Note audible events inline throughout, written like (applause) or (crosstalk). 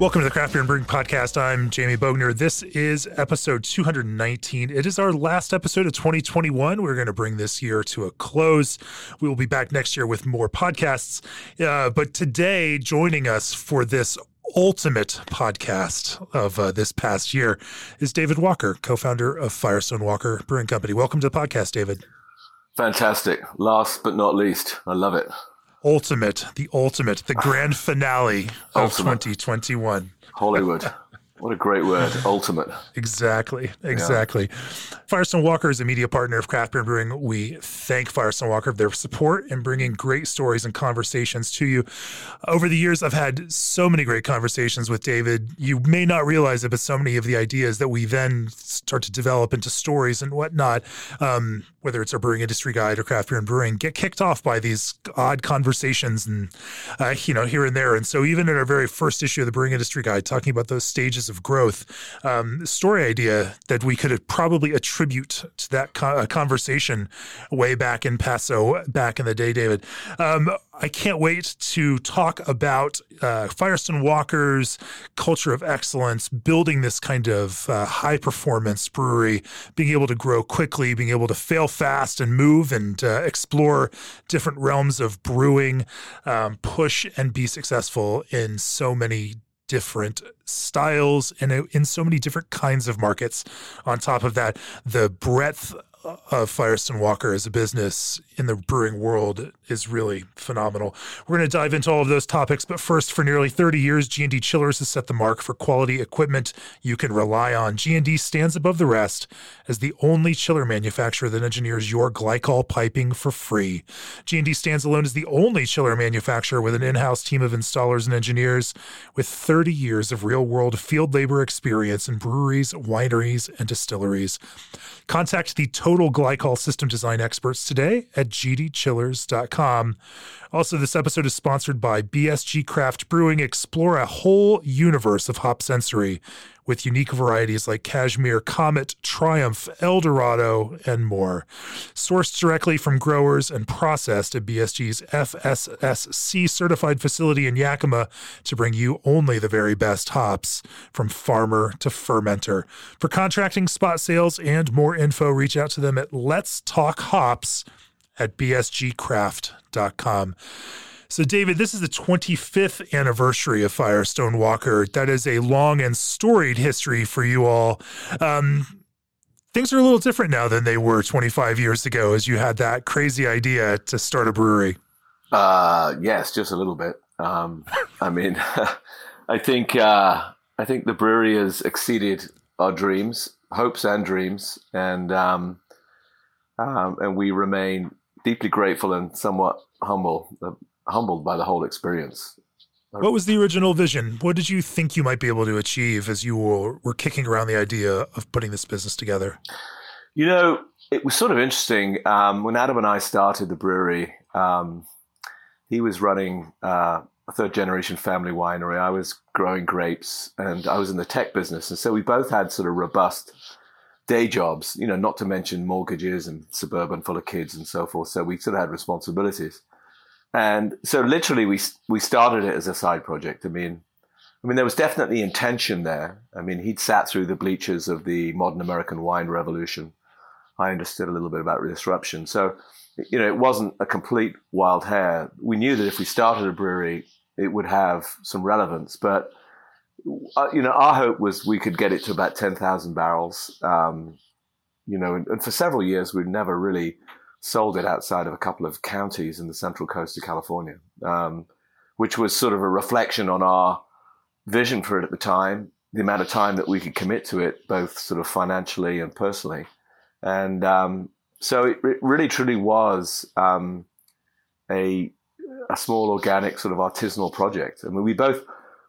Welcome to the Craft Beer and Brewing Podcast. I'm Jamie Bogner. This is episode 219. It is our last episode of 2021. We're going to bring this year to a close. We will be back next year with more podcasts. Uh, but today, joining us for this ultimate podcast of uh, this past year is David Walker, co founder of Firestone Walker Brewing Company. Welcome to the podcast, David. Fantastic. Last but not least, I love it ultimate, the ultimate, the grand finale of 2021. Hollywood. What a great word, (laughs) ultimate. Exactly, exactly. Yeah. Firestone Walker is a media partner of Craft Beer and Brewing. We thank Firestone Walker for their support and bringing great stories and conversations to you. Over the years, I've had so many great conversations with David. You may not realize it, but so many of the ideas that we then start to develop into stories and whatnot, um, whether it's our brewing industry guide or craft beer and brewing, get kicked off by these odd conversations and uh, you know here and there. And so even in our very first issue of the brewing industry guide, talking about those stages of growth. Um, story idea that we could probably attribute to that uh, conversation way back in Paso, back in the day, David. Um, I can't wait to talk about uh, Firestone Walker's culture of excellence, building this kind of uh, high performance brewery, being able to grow quickly, being able to fail fast and move and uh, explore different realms of brewing, um, push and be successful in so many different styles and in so many different kinds of markets. On top of that, the breadth of Firestone Walker as a business in the brewing world is really phenomenal. We're going to dive into all of those topics, but first, for nearly 30 years, G&D Chillers has set the mark for quality equipment you can rely on. G&D stands above the rest as the only chiller manufacturer that engineers your glycol piping for free. G&D stands alone as the only chiller manufacturer with an in-house team of installers and engineers with 30 years of real-world field labor experience in breweries, wineries, and distilleries. Contact the Total Glycol System Design experts today at gdchillers.com. Also, this episode is sponsored by BSG Craft Brewing. Explore a whole universe of hop sensory with unique varieties like Cashmere, Comet, Triumph, Eldorado, and more. Sourced directly from growers and processed at BSG's FSSC certified facility in Yakima to bring you only the very best hops from farmer to fermenter. For contracting, spot sales, and more info, reach out to them at Let's Talk Hops at bsgcraft.com. So, David, this is the 25th anniversary of Firestone Walker. That is a long and storied history for you all. Um, things are a little different now than they were 25 years ago as you had that crazy idea to start a brewery. Uh, yes, just a little bit. Um, I mean, (laughs) I think uh, I think the brewery has exceeded our dreams, hopes, and dreams, and um, um, and we remain deeply grateful and somewhat humble humbled by the whole experience. What was the original vision? What did you think you might be able to achieve as you were, were kicking around the idea of putting this business together? You know, it was sort of interesting. Um, when Adam and I started the brewery, um, he was running uh, a third generation family winery. I was growing grapes and I was in the tech business. And so we both had sort of robust day jobs, you know, not to mention mortgages and suburban full of kids and so forth. So we sort of had responsibilities. And so literally we, we started it as a side project. I mean, I mean, there was definitely intention there. I mean, he'd sat through the bleachers of the modern American wine revolution. I understood a little bit about disruption. So, you know, it wasn't a complete wild hair. We knew that if we started a brewery, it would have some relevance. But, uh, you know, our hope was we could get it to about 10,000 barrels. Um, you know, and, and, for several years, we've never really sold it outside of a couple of counties in the central coast of California, um, which was sort of a reflection on our vision for it at the time, the amount of time that we could commit to it, both sort of financially and personally. And um, so it, it, really truly was um, a a small organic sort of artisanal project. I mean, we both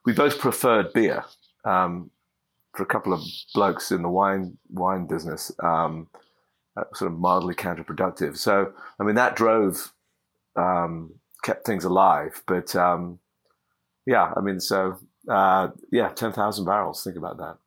we both preferred beer. Um, for a couple of blokes in the wine wine business, um, sort of mildly counterproductive. So, I mean, that drove um, kept things alive. But um, yeah, I mean, so uh, yeah, ten thousand barrels. Think about that.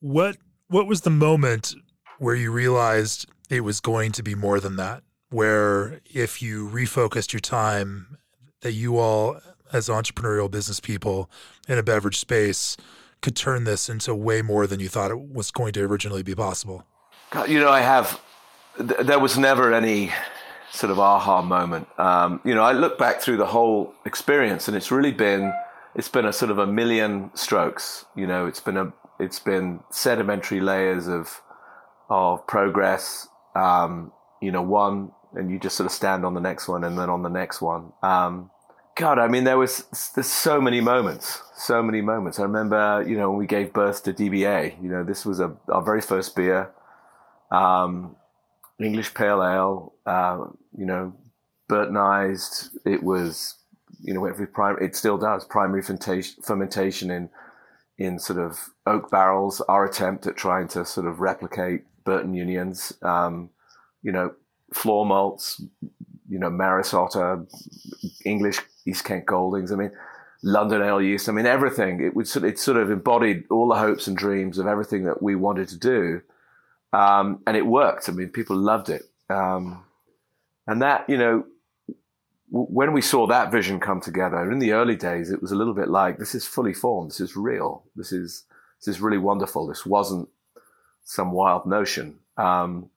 What What was the moment where you realized it was going to be more than that? Where if you refocused your time, that you all, as entrepreneurial business people in a beverage space, could turn this into way more than you thought it was going to originally be possible? God, you know, I have. Th- there was never any sort of aha moment. Um, you know, I look back through the whole experience, and it's really been it's been a sort of a million strokes. You know, it's been a it's been sedimentary layers of of progress. Um, you know, one, and you just sort of stand on the next one, and then on the next one. Um, God, I mean, there was there's so many moments, so many moments. I remember, you know, when we gave birth to DBA. You know, this was a our very first beer. Um, English Pale Ale, uh, you know, Burtonized. It was, you know, every prime. It still does primary fermentation, fermentation in in sort of oak barrels. Our attempt at trying to sort of replicate Burton Unions. Um, you know, floor malts. You know, Maris Otter, English East Kent Goldings. I mean, London Ale yeast. I mean, everything. It would sort. it sort of embodied all the hopes and dreams of everything that we wanted to do um, and it worked. I mean, people loved it. Um, and that, you know, w- when we saw that vision come together in the early days, it was a little bit like, this is fully formed. This is real. This is, this is really wonderful. This wasn't some wild notion. Um,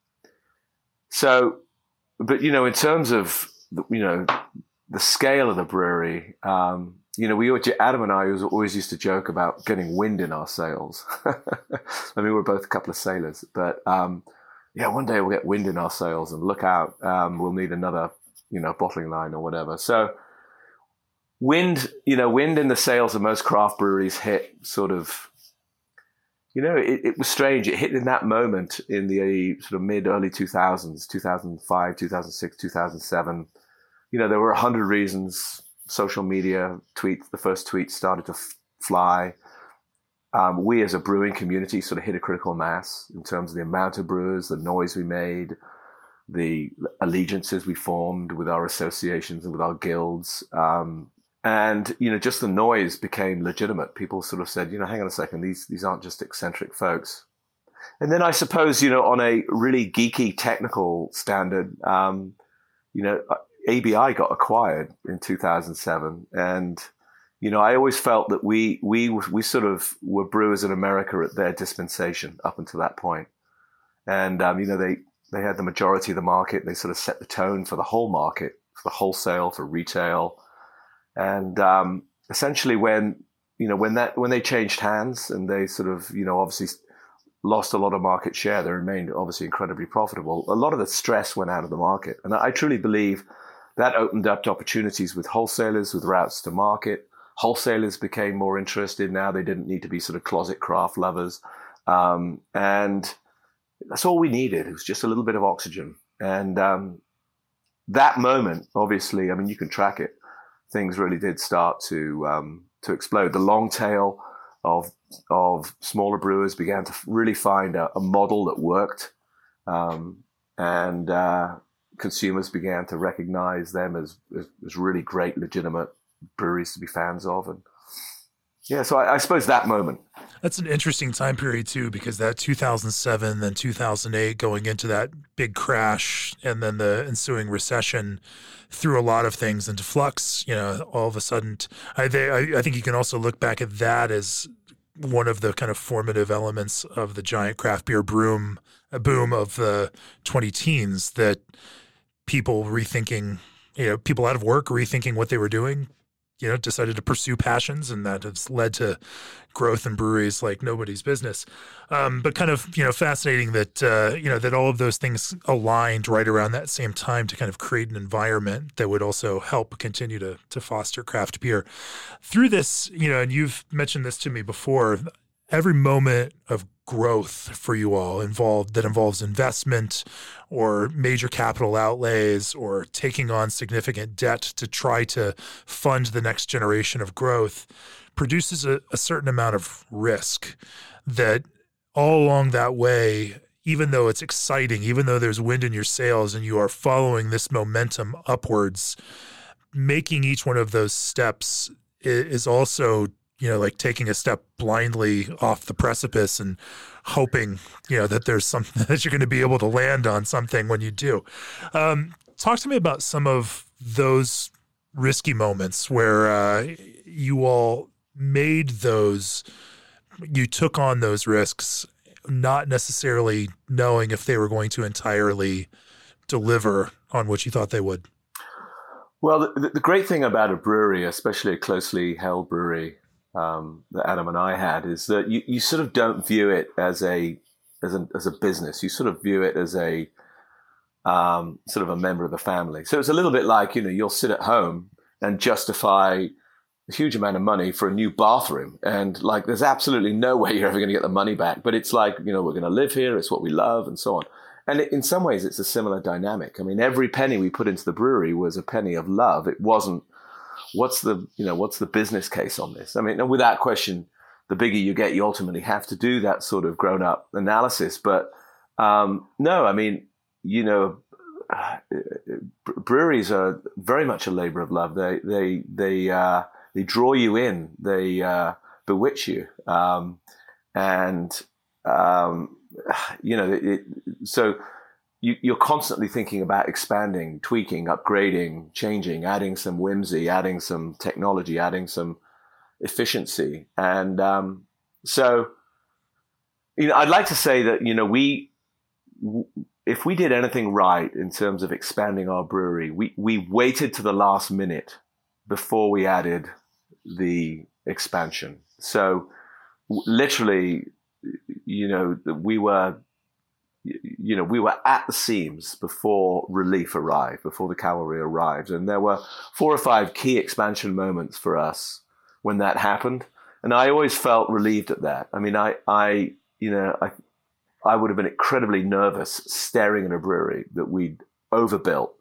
so, but, you know, in terms of, you know, the scale of the brewery, um, you know, we Adam and I always used to joke about getting wind in our sails. (laughs) I mean, we're both a couple of sailors, but um, yeah, one day we'll get wind in our sails and look out. Um, we'll need another, you know, bottling line or whatever. So, wind, you know, wind in the sails of most craft breweries hit sort of. You know, it, it was strange. It hit in that moment in the sort of mid early 2000s, 2005, 2006, 2007. You know, there were a hundred reasons social media tweets, the first tweets started to f- fly. Um, we as a brewing community sort of hit a critical mass in terms of the amount of brewers, the noise we made, the allegiances we formed with our associations and with our guilds. Um, and, you know, just the noise became legitimate. People sort of said, you know, hang on a second, these, these aren't just eccentric folks. And then I suppose, you know, on a really geeky technical standard, um, you know, ABI got acquired in 2007, and you know I always felt that we we we sort of were brewers in America at their dispensation up until that point, and um, you know they they had the majority of the market. They sort of set the tone for the whole market, for wholesale, for retail, and um, essentially when you know when that when they changed hands and they sort of you know obviously lost a lot of market share, they remained obviously incredibly profitable. A lot of the stress went out of the market, and I truly believe that opened up opportunities with wholesalers with routes to market. Wholesalers became more interested now. They didn't need to be sort of closet craft lovers. Um, and that's all we needed. It was just a little bit of oxygen. And um, that moment, obviously, I mean, you can track it. Things really did start to um, to explode. The long tail of of smaller brewers began to really find a, a model that worked, um, and uh, consumers began to recognize them as, as, as, really great, legitimate breweries to be fans of. And yeah, so I, I, suppose that moment. That's an interesting time period too, because that 2007, then 2008, going into that big crash, and then the ensuing recession threw a lot of things into flux. You know, all of a sudden, I, I, I think you can also look back at that as one of the kind of formative elements of the giant craft beer broom uh, boom of the 20 teens that people rethinking, you know, people out of work rethinking what they were doing, you know, decided to pursue passions, and that has led to growth in breweries like nobody's business. Um, but kind of, you know, fascinating that uh, you know that all of those things aligned right around that same time to kind of create an environment that would also help continue to to foster craft beer. Through this, you know, and you've mentioned this to me before, every moment of growth for you all involved that involves investment or major capital outlays or taking on significant debt to try to fund the next generation of growth produces a, a certain amount of risk that all along that way, even though it's exciting, even though there's wind in your sails and you are following this momentum upwards, making each one of those steps is also, you know, like taking a step blindly off the precipice and hoping, you know, that there's something (laughs) that you're going to be able to land on something when you do. Um, talk to me about some of those risky moments where uh, you all made those, you took on those risks not necessarily knowing if they were going to entirely deliver on what you thought they would? Well, the, the great thing about a brewery, especially a closely held brewery um, that Adam and I had, is that you, you sort of don't view it as a as a as a business. You sort of view it as a um, sort of a member of the family. So it's a little bit like you know you'll sit at home and justify a huge amount of money for a new bathroom. And like, there's absolutely no way you're ever going to get the money back. But it's like, you know, we're going to live here. It's what we love and so on. And in some ways, it's a similar dynamic. I mean, every penny we put into the brewery was a penny of love. It wasn't, what's the, you know, what's the business case on this? I mean, without question, the bigger you get, you ultimately have to do that sort of grown up analysis. But um, no, I mean, you know, breweries are very much a labor of love. They, they, they, uh, they draw you in, they uh, bewitch you, um, and um, you know, it, so you, are constantly thinking about expanding, tweaking, upgrading, changing, adding some whimsy, adding some technology, adding some efficiency, and um, so you know, I'd like to say that you know we. If we did anything right in terms of expanding our brewery, we, we waited to the last minute before we added the expansion. So literally, you know, we were, you know, we were at the seams before relief arrived, before the cavalry arrived. And there were four or five key expansion moments for us when that happened. And I always felt relieved at that. I mean, I, I, you know, I, I would have been incredibly nervous staring at a brewery that we'd overbuilt,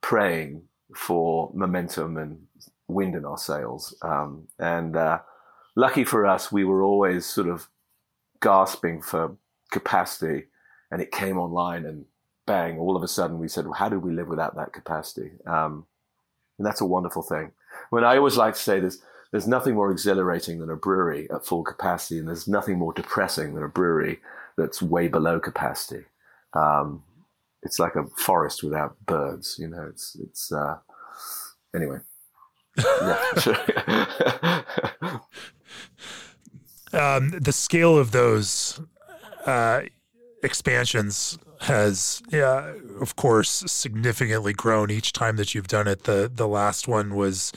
praying for momentum and wind in our sails. Um, and uh, lucky for us, we were always sort of gasping for capacity, and it came online, and bang! All of a sudden, we said, well, "How do we live without that capacity?" Um, and that's a wonderful thing. When I always like to say this, there's nothing more exhilarating than a brewery at full capacity, and there's nothing more depressing than a brewery that's way below capacity. Um, it's like a forest without birds, you know. It's it's uh, anyway yeah, (laughs) (laughs) um, the scale of those uh, expansions has, yeah, of course, significantly grown each time that you've done it. The the last one was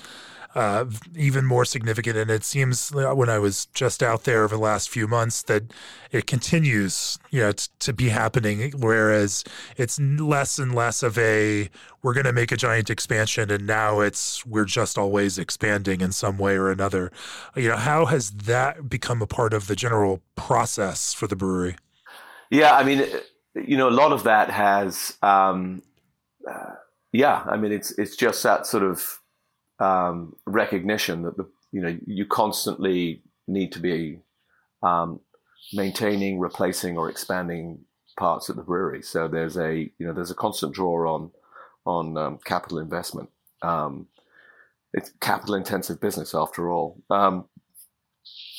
uh, even more significant. And it seems when I was just out there over the last few months that it continues, you know, t- to be happening. Whereas it's less and less of a we're going to make a giant expansion, and now it's we're just always expanding in some way or another. You know, how has that become a part of the general process for the brewery? Yeah, I mean, you know, a lot of that has. Um, uh, yeah, I mean, it's it's just that sort of um, recognition that the you know you constantly need to be um, maintaining, replacing, or expanding parts of the brewery. So there's a you know there's a constant draw on on um, capital investment. Um, it's capital intensive business after all. Um,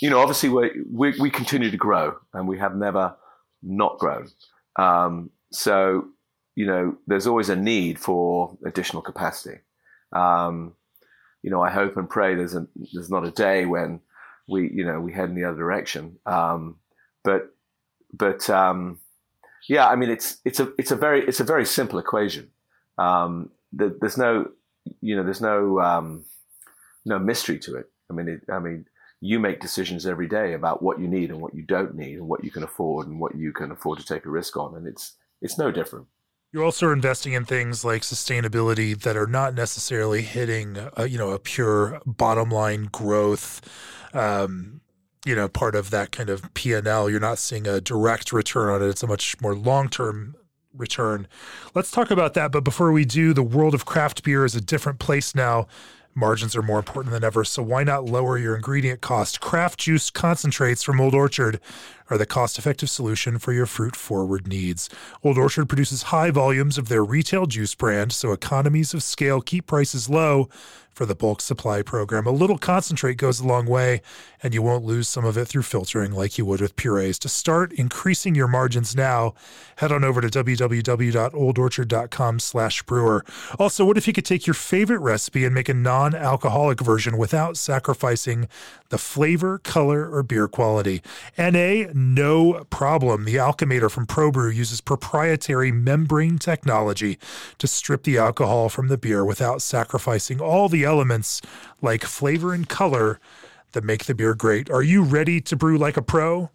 you know, obviously we, we continue to grow, and we have never not grown. Um, so you know, there's always a need for additional capacity. Um, you know, I hope and pray there's a, there's not a day when we, you know, we head in the other direction. Um, but, but, um, yeah, I mean, it's, it's a, it's a very, it's a very simple equation. Um, the, there's no, you know, there's no, um, no mystery to it. I mean, it, I mean, you make decisions every day about what you need and what you don't need and what you can afford and what you can afford to take a risk on. And it's, it's no different. You're also investing in things like sustainability that are not necessarily hitting, a, you know, a pure bottom line growth. Um, you know, part of that kind of P and L. You're not seeing a direct return on it. It's a much more long term return. Let's talk about that. But before we do, the world of craft beer is a different place now. Margins are more important than ever, so why not lower your ingredient cost? Craft juice concentrates from Old Orchard are the cost effective solution for your fruit forward needs. Old Orchard produces high volumes of their retail juice brand, so economies of scale keep prices low for the bulk supply program. A little concentrate goes a long way, and you won't lose some of it through filtering like you would with purees. To start increasing your margins now, head on over to www.oldorchard.com slash brewer. Also, what if you could take your favorite recipe and make a non-alcoholic version without sacrificing the flavor, color, or beer quality? NA, no problem. The Alchemator from ProBrew uses proprietary membrane technology to strip the alcohol from the beer without sacrificing all the elements like flavor and color that make the beer great. Are you ready to brew like a pro?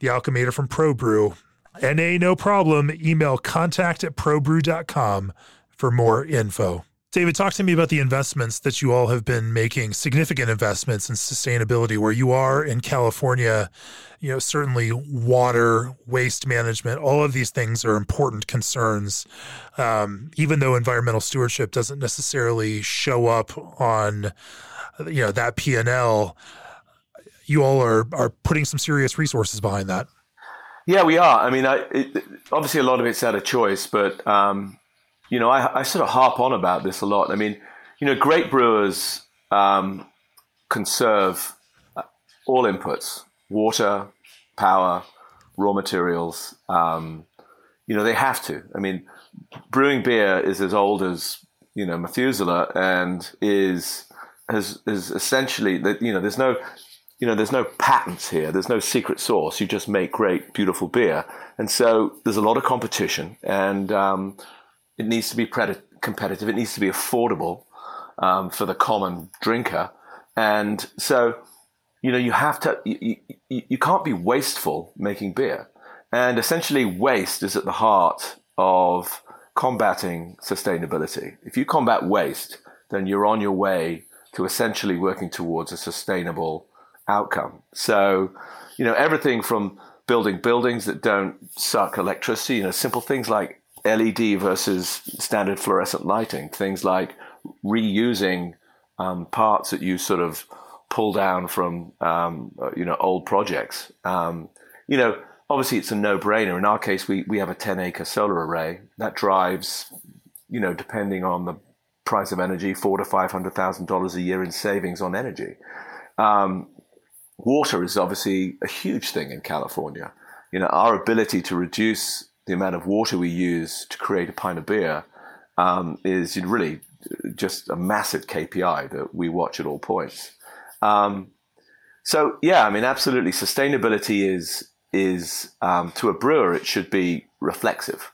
The Alchemator from ProBrew. NA, no problem. Email contact at probrew.com for more info. David, talk to me about the investments that you all have been making, significant investments in sustainability, where you are in California. You know, certainly water, waste management, all of these things are important concerns. Um, even though environmental stewardship doesn't necessarily show up on, you know, that P and L, you all are are putting some serious resources behind that. Yeah, we are. I mean, I, it, obviously a lot of it's out of choice, but um, you know, I, I, sort of harp on about this a lot. I mean, you know, great brewers um, conserve uh, all inputs: water, power, raw materials. Um, you know, they have to. I mean, brewing beer is as old as you know Methuselah, and is has is essentially that. You know, there's no you know, there's no patents here. There's no secret sauce. You just make great, beautiful beer. And so there's a lot of competition, and um, it needs to be pred- competitive. It needs to be affordable um, for the common drinker. And so, you know, you have to, you, you, you can't be wasteful making beer. And essentially, waste is at the heart of combating sustainability. If you combat waste, then you're on your way to essentially working towards a sustainable outcome. So, you know, everything from building buildings that don't suck electricity, you know, simple things like LED versus standard fluorescent lighting, things like reusing um, parts that you sort of pull down from, um, you know, old projects. Um, you know, obviously it's a no-brainer. In our case, we, we have a 10 acre solar array that drives, you know, depending on the price of energy, four to five hundred thousand dollars a year in savings on energy. Um, water is obviously a huge thing in California. You know, our ability to reduce the amount of water we use to create a pint of beer um, is really just a massive KPI that we watch at all points. Um, so yeah, I mean, absolutely, sustainability is is um, to a brewer it should be reflexive.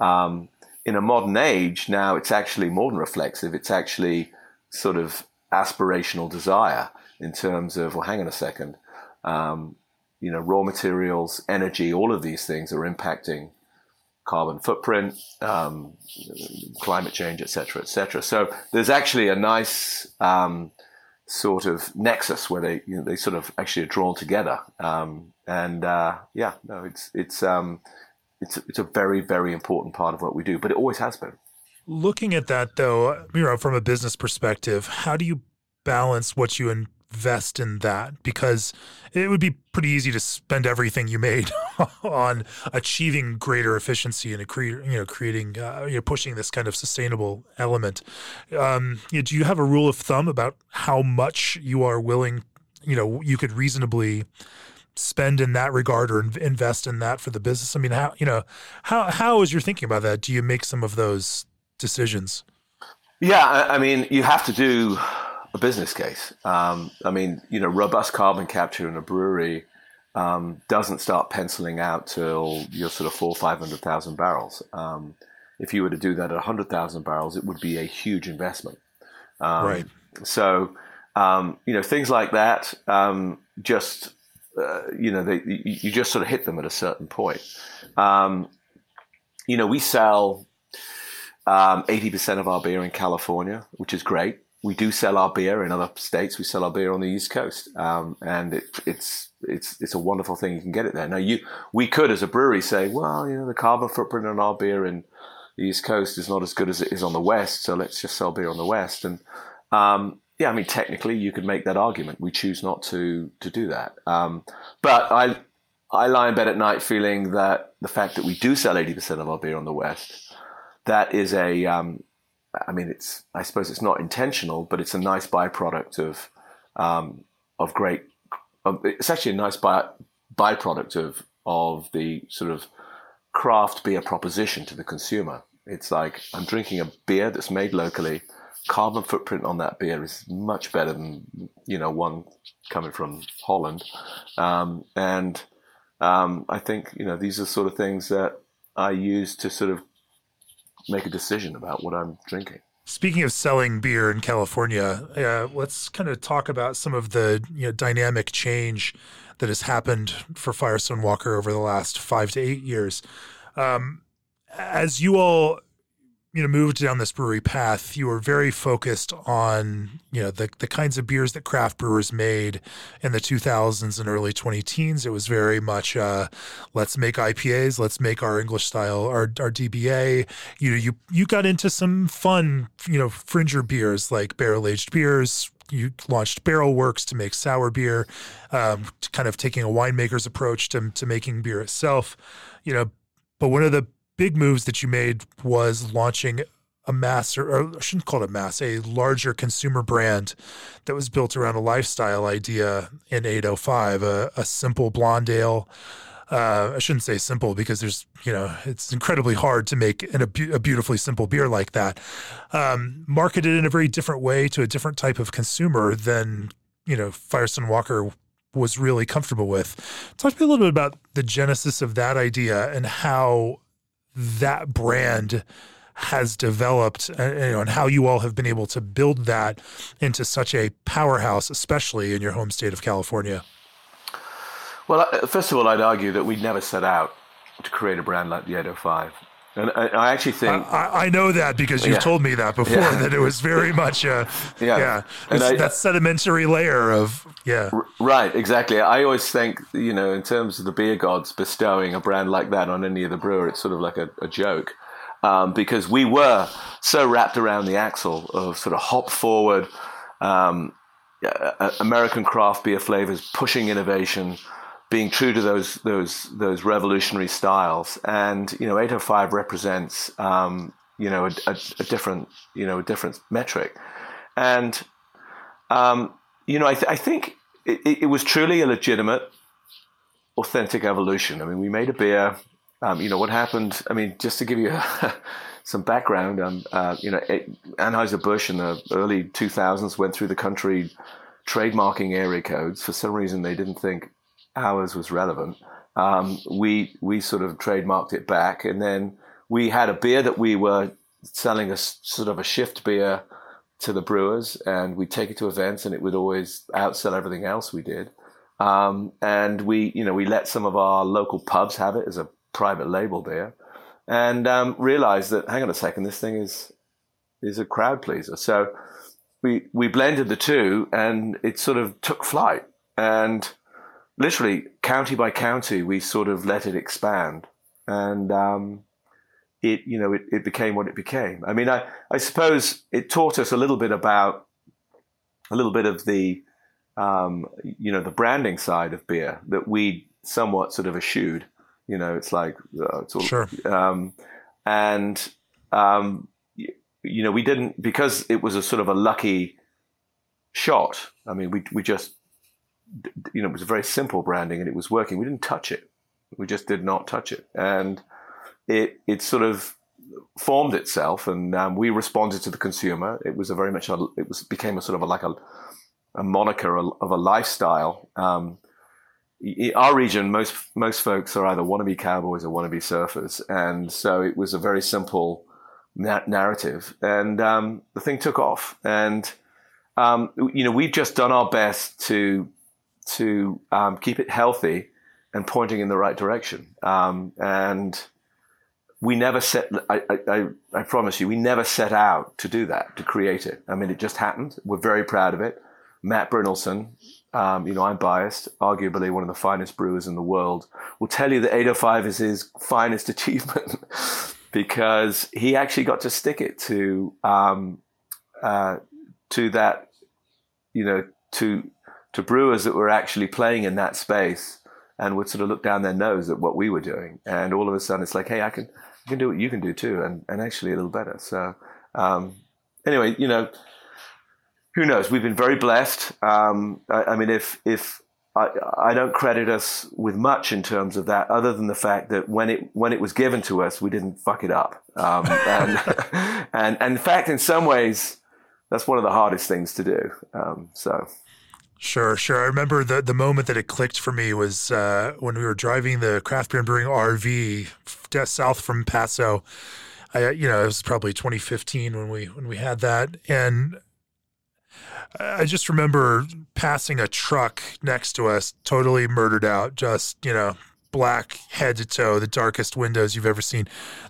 Um, in a modern age, now it's actually more than reflexive. It's actually sort of aspirational desire in terms of, well, hang on a second, um, you know, raw materials, energy, all of these things are impacting carbon footprint, um, climate change, et cetera, et cetera. So there's actually a nice um, sort of nexus where they you know, they sort of actually are drawn together. Um, and uh, yeah, no, it's it's um, it's it's a very very important part of what we do, but it always has been. Looking at that though, know, from a business perspective, how do you balance what you invest in that because it would be pretty easy to spend everything you made (laughs) on achieving greater efficiency and cre- you know creating uh, you know pushing this kind of sustainable element. Um, you know, do you have a rule of thumb about how much you are willing you know you could reasonably spend in that regard or invest in that for the business? I mean, how you know how how is your thinking about that? Do you make some of those decisions? Yeah, I, I mean, you have to do a business case. Um, I mean, you know, robust carbon capture in a brewery um, doesn't start penciling out till you're sort of four, five hundred thousand barrels. Um, if you were to do that at hundred thousand barrels, it would be a huge investment. Um, right. So, um, you know, things like that, um, just uh, you know, they, you just sort of hit them at a certain point. you know, we sell eighty percent of our beer in California, which is great we do sell our beer in other states. We sell our beer on the East Coast, um, and it, it's it's it's a wonderful thing. You can get it there. Now, you we could as a brewery say, well, you know, the carbon footprint on our beer in the East Coast is not as good as it is on the West, so let's just sell beer on the West. And um, yeah, I mean, technically, you could make that argument. We choose not to to do that. Um, but I I lie in bed at night feeling that the fact that we do sell 80% of our beer on the West, that is a, um, I mean, it's, I suppose it's not intentional, but it's a nice byproduct of, um, of great, of, it's actually a nice by, byproduct of, of the sort of craft beer proposition to the consumer. It's like I'm drinking a beer that's made locally. Carbon footprint on that beer is much better than you know one coming from Holland, um, and um, I think you know these are sort of things that I use to sort of make a decision about what I'm drinking. Speaking of selling beer in California, uh, let's kind of talk about some of the you know, dynamic change that has happened for Firestone Walker over the last five to eight years. Um, as you all you know moved down this brewery path, you were very focused on you know the the kinds of beers that craft brewers made in the 2000s and early 20 teens. It was very much uh, let's make IPAs, let's make our English style, our our DBA. You know, you you got into some fun you know fringer beers like barrel aged beers. You launched Barrel Works to make sour beer, um, kind of taking a winemaker's approach to to making beer itself. You know, but one of the big moves that you made was launching a mass, or, I shouldn't call it a mass, a larger consumer brand that was built around a lifestyle idea in 805, a, a simple blonde ale. Uh, I shouldn't say simple because there's, you know, it's incredibly hard to make an, a, a, beautifully simple beer like that. Um, marketed in a very different way to a different type of consumer than, you know, Firestone Walker was really comfortable with. Talk to me a little bit about the genesis of that idea and how that brand has developed uh, you know, and how you all have been able to build that into such a powerhouse, especially in your home state of California. Well, uh, first of all, I'd argue that we never set out to create a brand like the 805. And I, actually think I, I, know that because you've yeah. told me that before yeah. that it was very (laughs) much a, yeah, yeah I, that sedimentary layer of yeah right exactly. I always think you know in terms of the beer gods bestowing a brand like that on any of the brewer, it's sort of like a, a joke um, because we were so wrapped around the axle of sort of hop forward um, American craft beer flavors, pushing innovation being true to those those those revolutionary styles. And you know, 805 represents um, you know a, a, a, different you know a different metric. And um, you know, I, th- I think it, it, was truly a legitimate, authentic evolution. I mean, we made a beer. Um, you know what happened? I mean, just to give you (laughs) some background, um, uh, you know, Anheuser Busch in the early 2000s went through the country trademarking area codes. For some reason, they didn't think ours was relevant. Um, we we sort of trademarked it back, and then we had a beer that we were selling a sort of a shift beer to the brewers, and we'd take it to events, and it would always outsell everything else we did. Um, and we, you know, we let some of our local pubs have it as a private label beer, and um, realized that hang on a second, this thing is is a crowd pleaser. So we we blended the two, and it sort of took flight. And literally county by county, we sort of let it expand, and um, it you know it, it became what it became. I mean, I I suppose it taught us a little bit about a little bit of the um, you know the branding side of beer that we somewhat sort of eschewed. You know, it's like uh, it's all, sure, um, and um, you, you know we didn't because it was a sort of a lucky shot. I mean, we we just you know, it was a very simple branding and it was working. We didn't touch it. We just did not touch it. And it, it sort of formed itself and um, we responded to the consumer. It was a very much, a, it was, became a sort of a, like a, a moniker of a lifestyle. Um, our region, most most folks are either wannabe cowboys or wannabe surfers, and so it was a very simple na- narrative, and um, the thing took off. And um, you know, we've just done our best to to um, keep it healthy and pointing in the right direction. Um, and we never set, I, I, I, promise you, we never set out to do that, to create it. I mean, it just happened. We're very proud of it. Matt Brynildson, um, you know, I'm biased, arguably one of the finest brewers in the world, will tell you that 805 is his finest (laughs) achievement (laughs) because he actually got to stick it to, um, uh, to that, you know, to to brewers that were actually playing in that space and would sort of look down their nose at what we were doing. And all of a sudden, it's like, hey, I can, I can do what you can do too, and, and actually a little better. So, um, anyway, you know, who knows? We've been very blessed. Um, I, I, mean, if if I, I don't credit us with much in terms of that, other than the fact that when it when it was given to us, we didn't fuck it up. Um, and, (laughs) and, and in fact, in some ways, that's one of the hardest things to do. Um, so. Sure, sure. I remember the the moment that it clicked for me was uh, when we were driving the craft beer and brewing RV south from Paso. I, you know, it was probably 2015 when we when we had that, and I just remember passing a truck next to us, totally murdered out, just, you know, black head to toe, the darkest windows you've ever seen.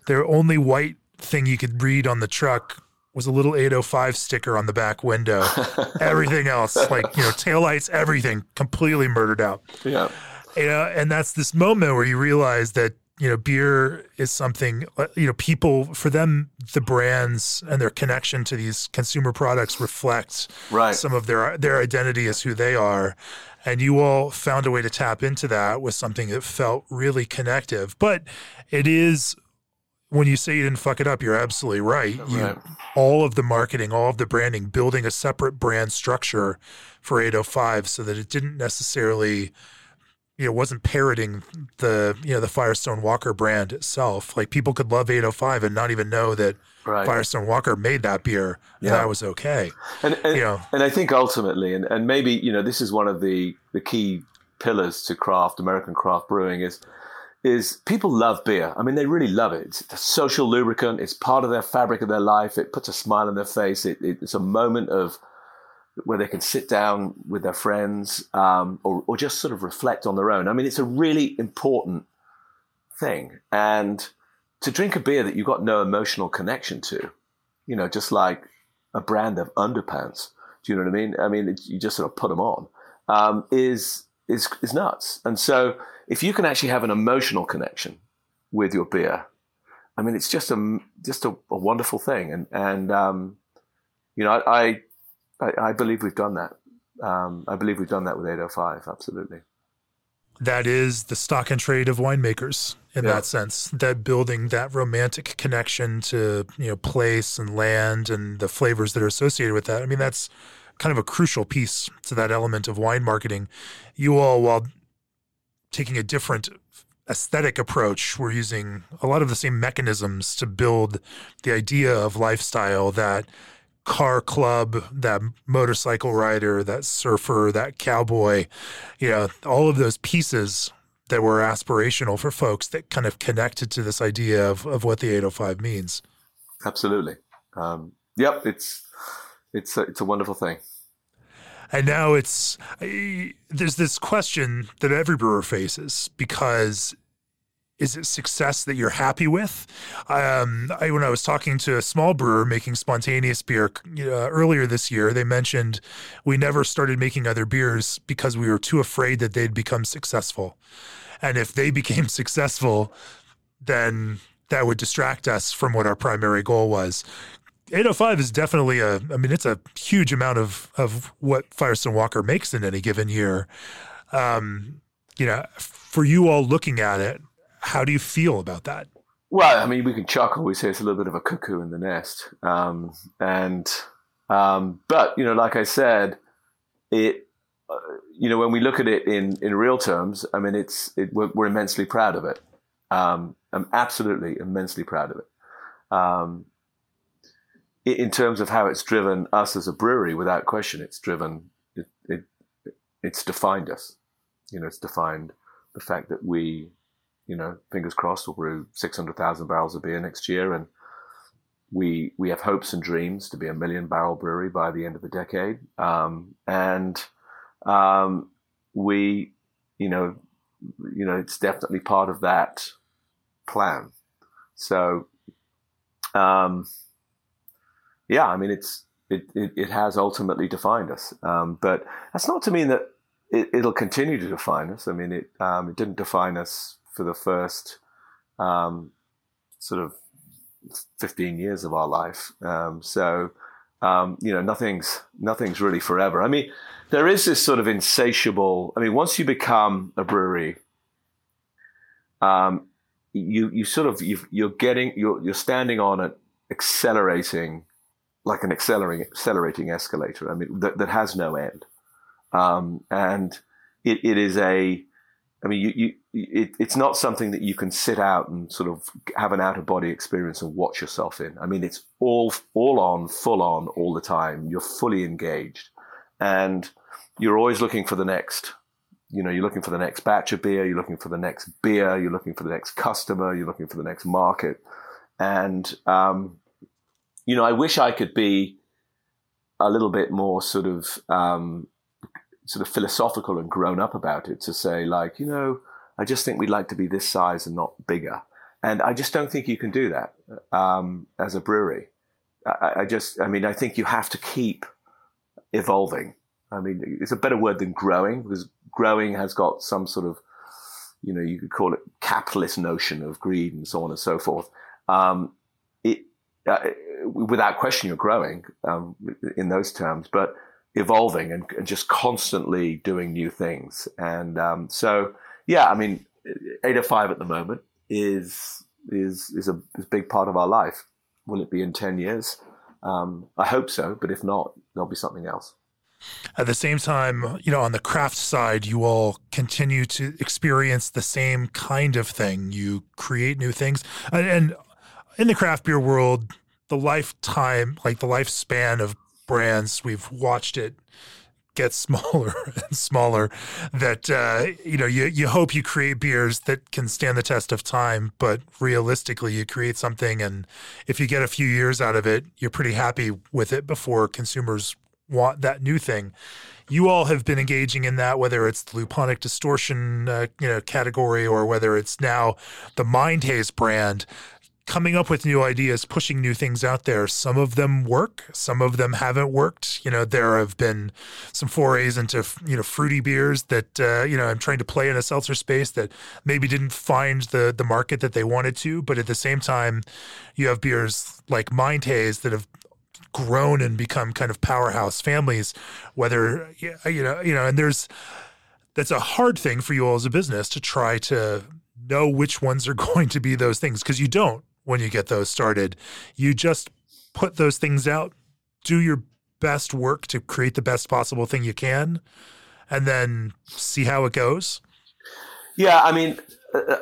The only white thing you could read on the truck was a little 805 sticker on the back window. (laughs) everything else, like, you know, taillights, everything completely murdered out. Yeah. You know, and that's this moment where you realize that you know, beer is something, uh, you know, people, for them, the brands and their connection to these consumer products reflects right. some of their their identity as who they are. And you all found a way to tap into that with something that felt really connective. But it is when you say you didn't fuck it up, you're absolutely right. You, right. All of the marketing, all of the branding, building a separate brand structure for 805 so that it didn't necessarily you know wasn't parroting the you know the Firestone Walker brand itself. Like people could love 805 and not even know that right. Firestone Walker made that beer. And yeah. that was okay. And, and you know, and I think ultimately, and, and maybe you know this is one of the the key pillars to craft American craft brewing is is people love beer. I mean, they really love it. It's a social lubricant. It's part of their fabric of their life. It puts a smile on their face. It, it, it's a moment of where they can sit down with their friends um, or, or just sort of reflect on their own. I mean, it's a really important thing. And to drink a beer that you've got no emotional connection to, you know, just like a brand of underpants, do you know what I mean? I mean, you just sort of put them on, um, is, is, is nuts. And so if you can actually have an emotional connection with your beer, I mean, it's just a, just a, a wonderful thing. And, and, um, you know, I, I I, believe we've done that. Um, I believe we've done that with 805. Absolutely. That is the stock and trade of winemakers in yeah. that sense. That building that romantic connection to you know place and land and the flavors that are associated with that. I mean, that's kind of a crucial piece to that element of wine marketing. You all, while taking a different aesthetic approach, we're using a lot of the same mechanisms to build the idea of lifestyle that car club, that motorcycle rider, that surfer, that cowboy, you know, all of those pieces that were aspirational for folks that kind of connected to this idea of, of what the 805 means. Absolutely. Um, yep. It's, it's a, it's a wonderful thing. And now it's, there's this question that every brewer faces because is it success that you're happy with? Um, I, when I was talking to a small brewer making spontaneous beer uh, earlier this year, they mentioned we never started making other beers because we were too afraid that they'd become successful. And if they (laughs) became successful, then that would distract us from what our primary goal was. 805 is definitely a, I mean, it's a huge amount of, of what Firestone Walker makes in any given year. Um, you know, for you all looking at it, how do you feel about that? Well, I mean, we can chuckle. We say it's a little bit of a cuckoo in the nest, um, and um, but you know, like I said, it. Uh, you know, when we look at it in in real terms, I mean, it's it, we're, we're, immensely proud of it. Um, I'm absolutely immensely proud of it. Um, in terms of how it's driven us as a brewery, without question, it's driven it, it it's defined us. You know, it's defined the fact that we you know, fingers crossed, we'll brew 600,000 barrels of beer next year. And we, we have hopes and dreams to be a million barrel brewery by the end of the decade. Um, and, um, we, you know, you know, it's definitely part of that plan. So, um, yeah, I mean, it's, it, it, it has ultimately defined us. Um, but that's not to mean that it, will continue to define us. I mean, it, um, it didn't define us for the first um, sort of 15 years of our life. Um, so, um, you know, nothing's, nothing's really forever. I mean, there is this sort of insatiable, I mean, once you become a brewery, um, you you sort of you are getting you're you're standing on an accelerating like an accelerating accelerating escalator. I mean that that has no end, um, and it, it is a. I mean, you, you it, it's not something that you can sit out and sort of have an out of body experience and watch yourself in. I mean, it's all all on, full on, all the time. You're fully engaged, and you're always looking for the next you know, you're looking for the next batch of beer, you're looking for the next beer, you're looking for the next customer, you're looking for the next market. And, um, you know, I wish I could be a little bit more sort of, um, sort of philosophical and grown up about it to say like, you know, I just think we'd like to be this size and not bigger. And I just don't think you can do that, um, as a brewery. I, I just, I mean, I think you have to keep evolving. I mean, it's a better word than growing because growing has got some sort of, you know, you could call it capitalist notion of greed and so on and so forth. Um, uh, without question, you're growing um, in those terms, but evolving and, and, just constantly doing new things. And um, so, yeah, I mean, 805 at the moment is is is a, is a big part of our life. Will it be in 10 years? Um, I hope so, but if not, there'll be something else. At the same time, you know, on the craft side, you all continue to experience the same kind of thing. You create new things. And in the craft beer world, the lifetime, like the lifespan of brands, we've watched it get (laughs) smaller and smaller that uh, you know you, you hope you create beers that can stand the test of time but realistically you create something and if you get a few years out of it you're pretty happy with it before consumers want that new thing. You all have been engaging in that, whether it's the luponic distortion uh, you know category or whether it's now the Mind Haze brand coming up with new ideas, pushing new things out there. Some of them work, some of them haven't worked. You know, there have been some forays into you know fruity beers that uh, you know I'm trying to play in a seltzer space that maybe didn't find the the market that they wanted to. But at the same time, you have beers like Mind Haze that have grown and become kind of powerhouse families whether you know you know and there's that's a hard thing for you all as a business to try to know which ones are (laughs) going to be those things because you don't when you get those started you just put those things out do your best work to create the best possible thing you can and then see how it goes yeah i mean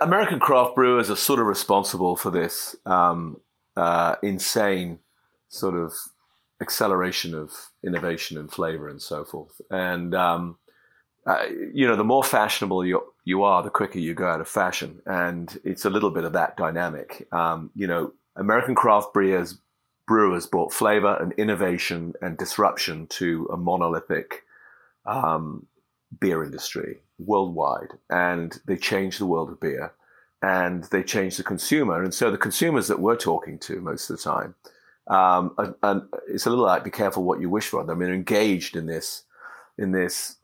american craft brewers are sort of responsible for this um, uh, insane sort of acceleration of innovation and flavor and so forth. And um, uh, you know, the more fashionable you you are, the quicker you go out of fashion, and it's a little bit of that dynamic. Um, you know, American craft brewers brewers brought flavor and innovation and disruption to a monolithic um, beer industry worldwide, and they changed the world of beer, and they changed the consumer. And so the consumers that we're talking to most of the time um, and, and, it's a little like be careful what you wish for. I mean, engaged in this, in this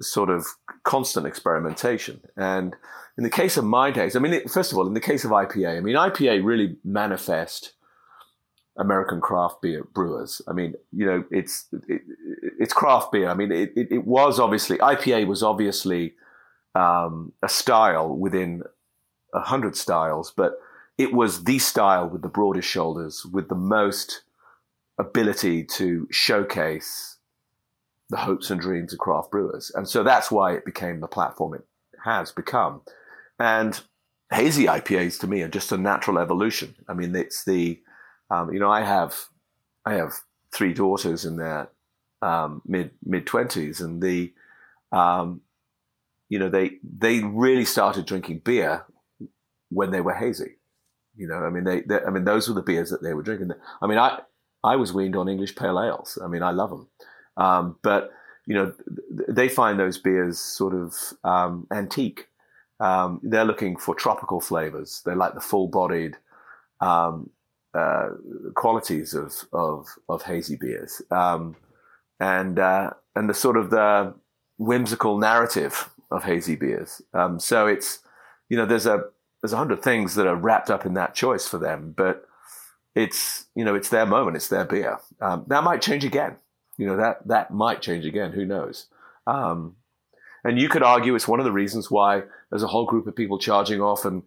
sort of constant experimentation. And in the case of Mind Haze, I mean, it, first of all, in the case of IPA, I mean, IPA really manifest American craft beer brewers. I mean, you know, it's it, it's craft beer. I mean, it, it, it was obviously IPA was obviously um, a style within a hundred styles, but it was the style with the broadest shoulders, with the most ability to showcase the hopes and dreams of craft brewers. And so that's why it became the platform it has become. And hazy IPAs to me are just a natural evolution. I mean, it's the, um, you know, I have, I have three daughters in their um, mid mid twenties, and the, um, you know, they they really started drinking beer when they were hazy. You know, I mean, they, they, I mean, those were the beers that they were drinking. I mean, I, I was weaned on English pale ales. I mean, I love them, um, but you know, they find those beers sort of um, antique. Um, they're looking for tropical flavors. They like the full-bodied um, uh, qualities of, of of hazy beers, um, and uh, and the sort of the whimsical narrative of hazy beers. Um, so it's you know, there's a there's a hundred things that are wrapped up in that choice for them, but it's you know it's their moment, it's their beer. Um, that might change again. You know that that might change again. Who knows? Um, and you could argue it's one of the reasons why there's a whole group of people charging off and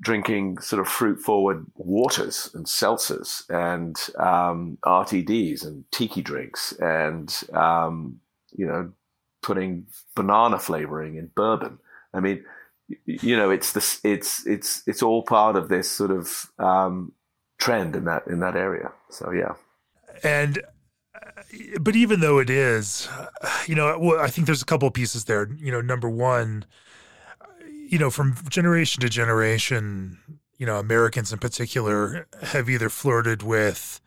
drinking sort of fruit forward waters and seltzers and um, RTDs and tiki drinks and um, you know putting banana flavoring in bourbon. I mean, you know, it's this, it's it's it's all part of this sort of um, trend in that in that area. So yeah, and but even though it is, you know, I think there's a couple of pieces there. You know, number one you know, from generation to generation, you know, Americans in particular have either flirted with,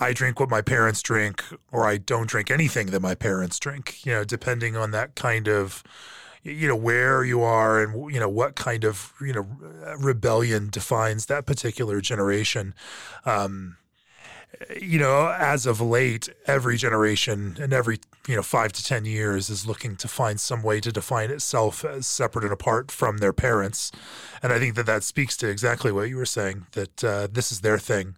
I drink what my parents drink, or I don't drink anything that my parents drink, you know, depending on that kind of, you know, where you are and, you know, what kind of, you know, rebellion defines that particular generation. Um, you know, as of late, every generation and every, you know, five to 10 years is looking to find some way to define itself as separate and apart from their parents. And I think that that speaks to exactly what you were saying, that uh, this is their thing.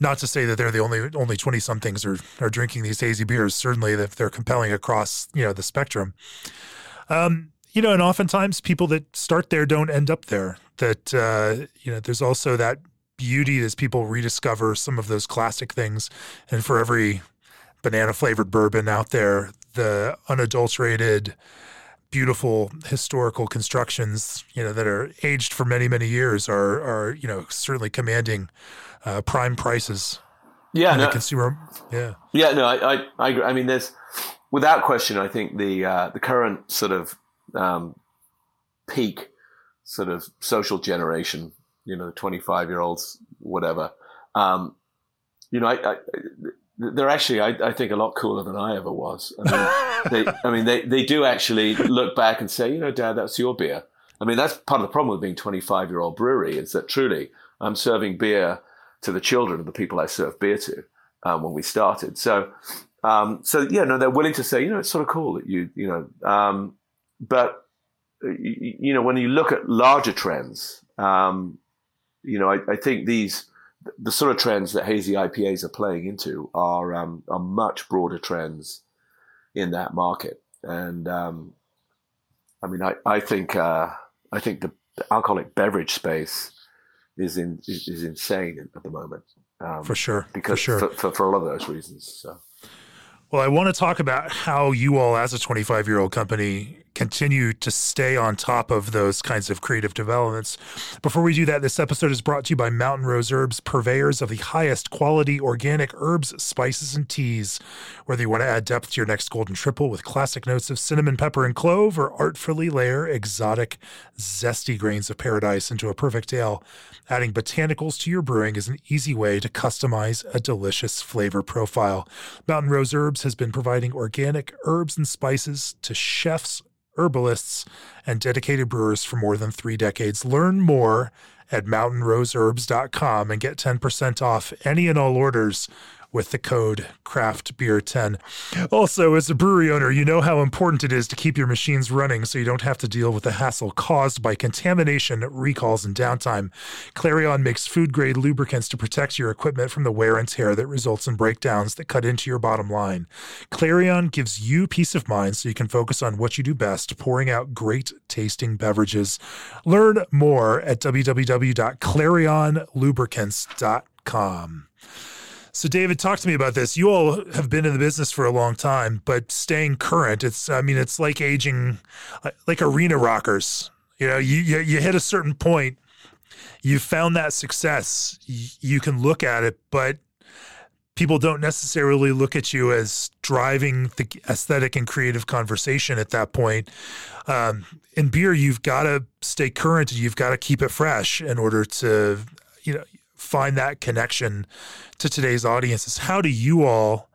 Not to say that they're the only, only 20 somethings are, are drinking these hazy beers, certainly if they're compelling across, you know, the spectrum. Um, you know, and oftentimes people that start there don't end up there. That, uh, you know, there's also that beauty as people rediscover some of those classic things. And for every banana flavored bourbon out there, the unadulterated, beautiful historical constructions, you know, that are aged for many, many years are, are you know, certainly commanding uh, prime prices. Yeah, no, consumer. Yeah, yeah, no, I, I, I, agree. I mean, there's without question. I think the uh, the current sort of um, peak sort of social generation you know, 25 year olds, whatever. Um, you know, I, I, they're actually, I, I, think, a lot cooler than I ever was. I mean, (laughs) they, I mean, they, they do actually look back and say, you know, Dad, that's your beer. I mean, that's part of the problem with being 25 year old brewery is that truly I'm serving beer to the children of the people I serve beer to um, when we started. So, um, so yeah, no, they're willing to say, you know, it's sort of cool that you, you know, um, but you, you, know, when you look at larger trends, um, you know, I, I, think these the sort of trends that hazy IPAs are playing into are um, are much broader trends in that market, and um, I mean, I I think uh, I think the, alcoholic beverage space is in is, is insane at the moment. Um, for sure, because for, sure. For, for, for, a lot of those reasons. So. Well, I want to talk about how you all, as a 25 year old company, continue to stay on top of those kinds of creative developments. Before we do that, this episode is brought to you by Mountain Rose Herbs, purveyors of the highest quality organic herbs, spices, and teas. Whether you want to add depth to your next golden triple with classic notes of cinnamon, pepper, and clove, or artfully layer exotic, zesty grains of paradise into a perfect ale, adding botanicals to your brewing is an easy way to customize a delicious flavor profile. Mountain Rose Herbs has been providing organic herbs and spices to chefs, herbalists, and dedicated brewers for more than three decades. Learn more at mountainroseherbs.com and get 10% off any and all orders with the code craftbeer10. Also, as a brewery owner, you know how important it is to keep your machines running so you don't have to deal with the hassle caused by contamination, recalls, and downtime. Clarion makes food grade lubricants to protect your equipment from the wear and tear that results in breakdowns that cut into your bottom line. Clarion gives you peace of mind so you can focus on what you do best, pouring out great tasting beverages. Learn more at www.clarionlubricants.com. So, David, talk to me about this. You all have been in the business for a long time, but staying current, it's, I mean, it's like aging, like arena rockers. You know, you, you, you hit a certain point, you found that success, you can look at it, but people don't necessarily look at you as driving the aesthetic and creative conversation at that point. Um, in beer, you've got to stay current. You've got to keep it fresh in order to, you know, find that connection to today's audiences. How do you all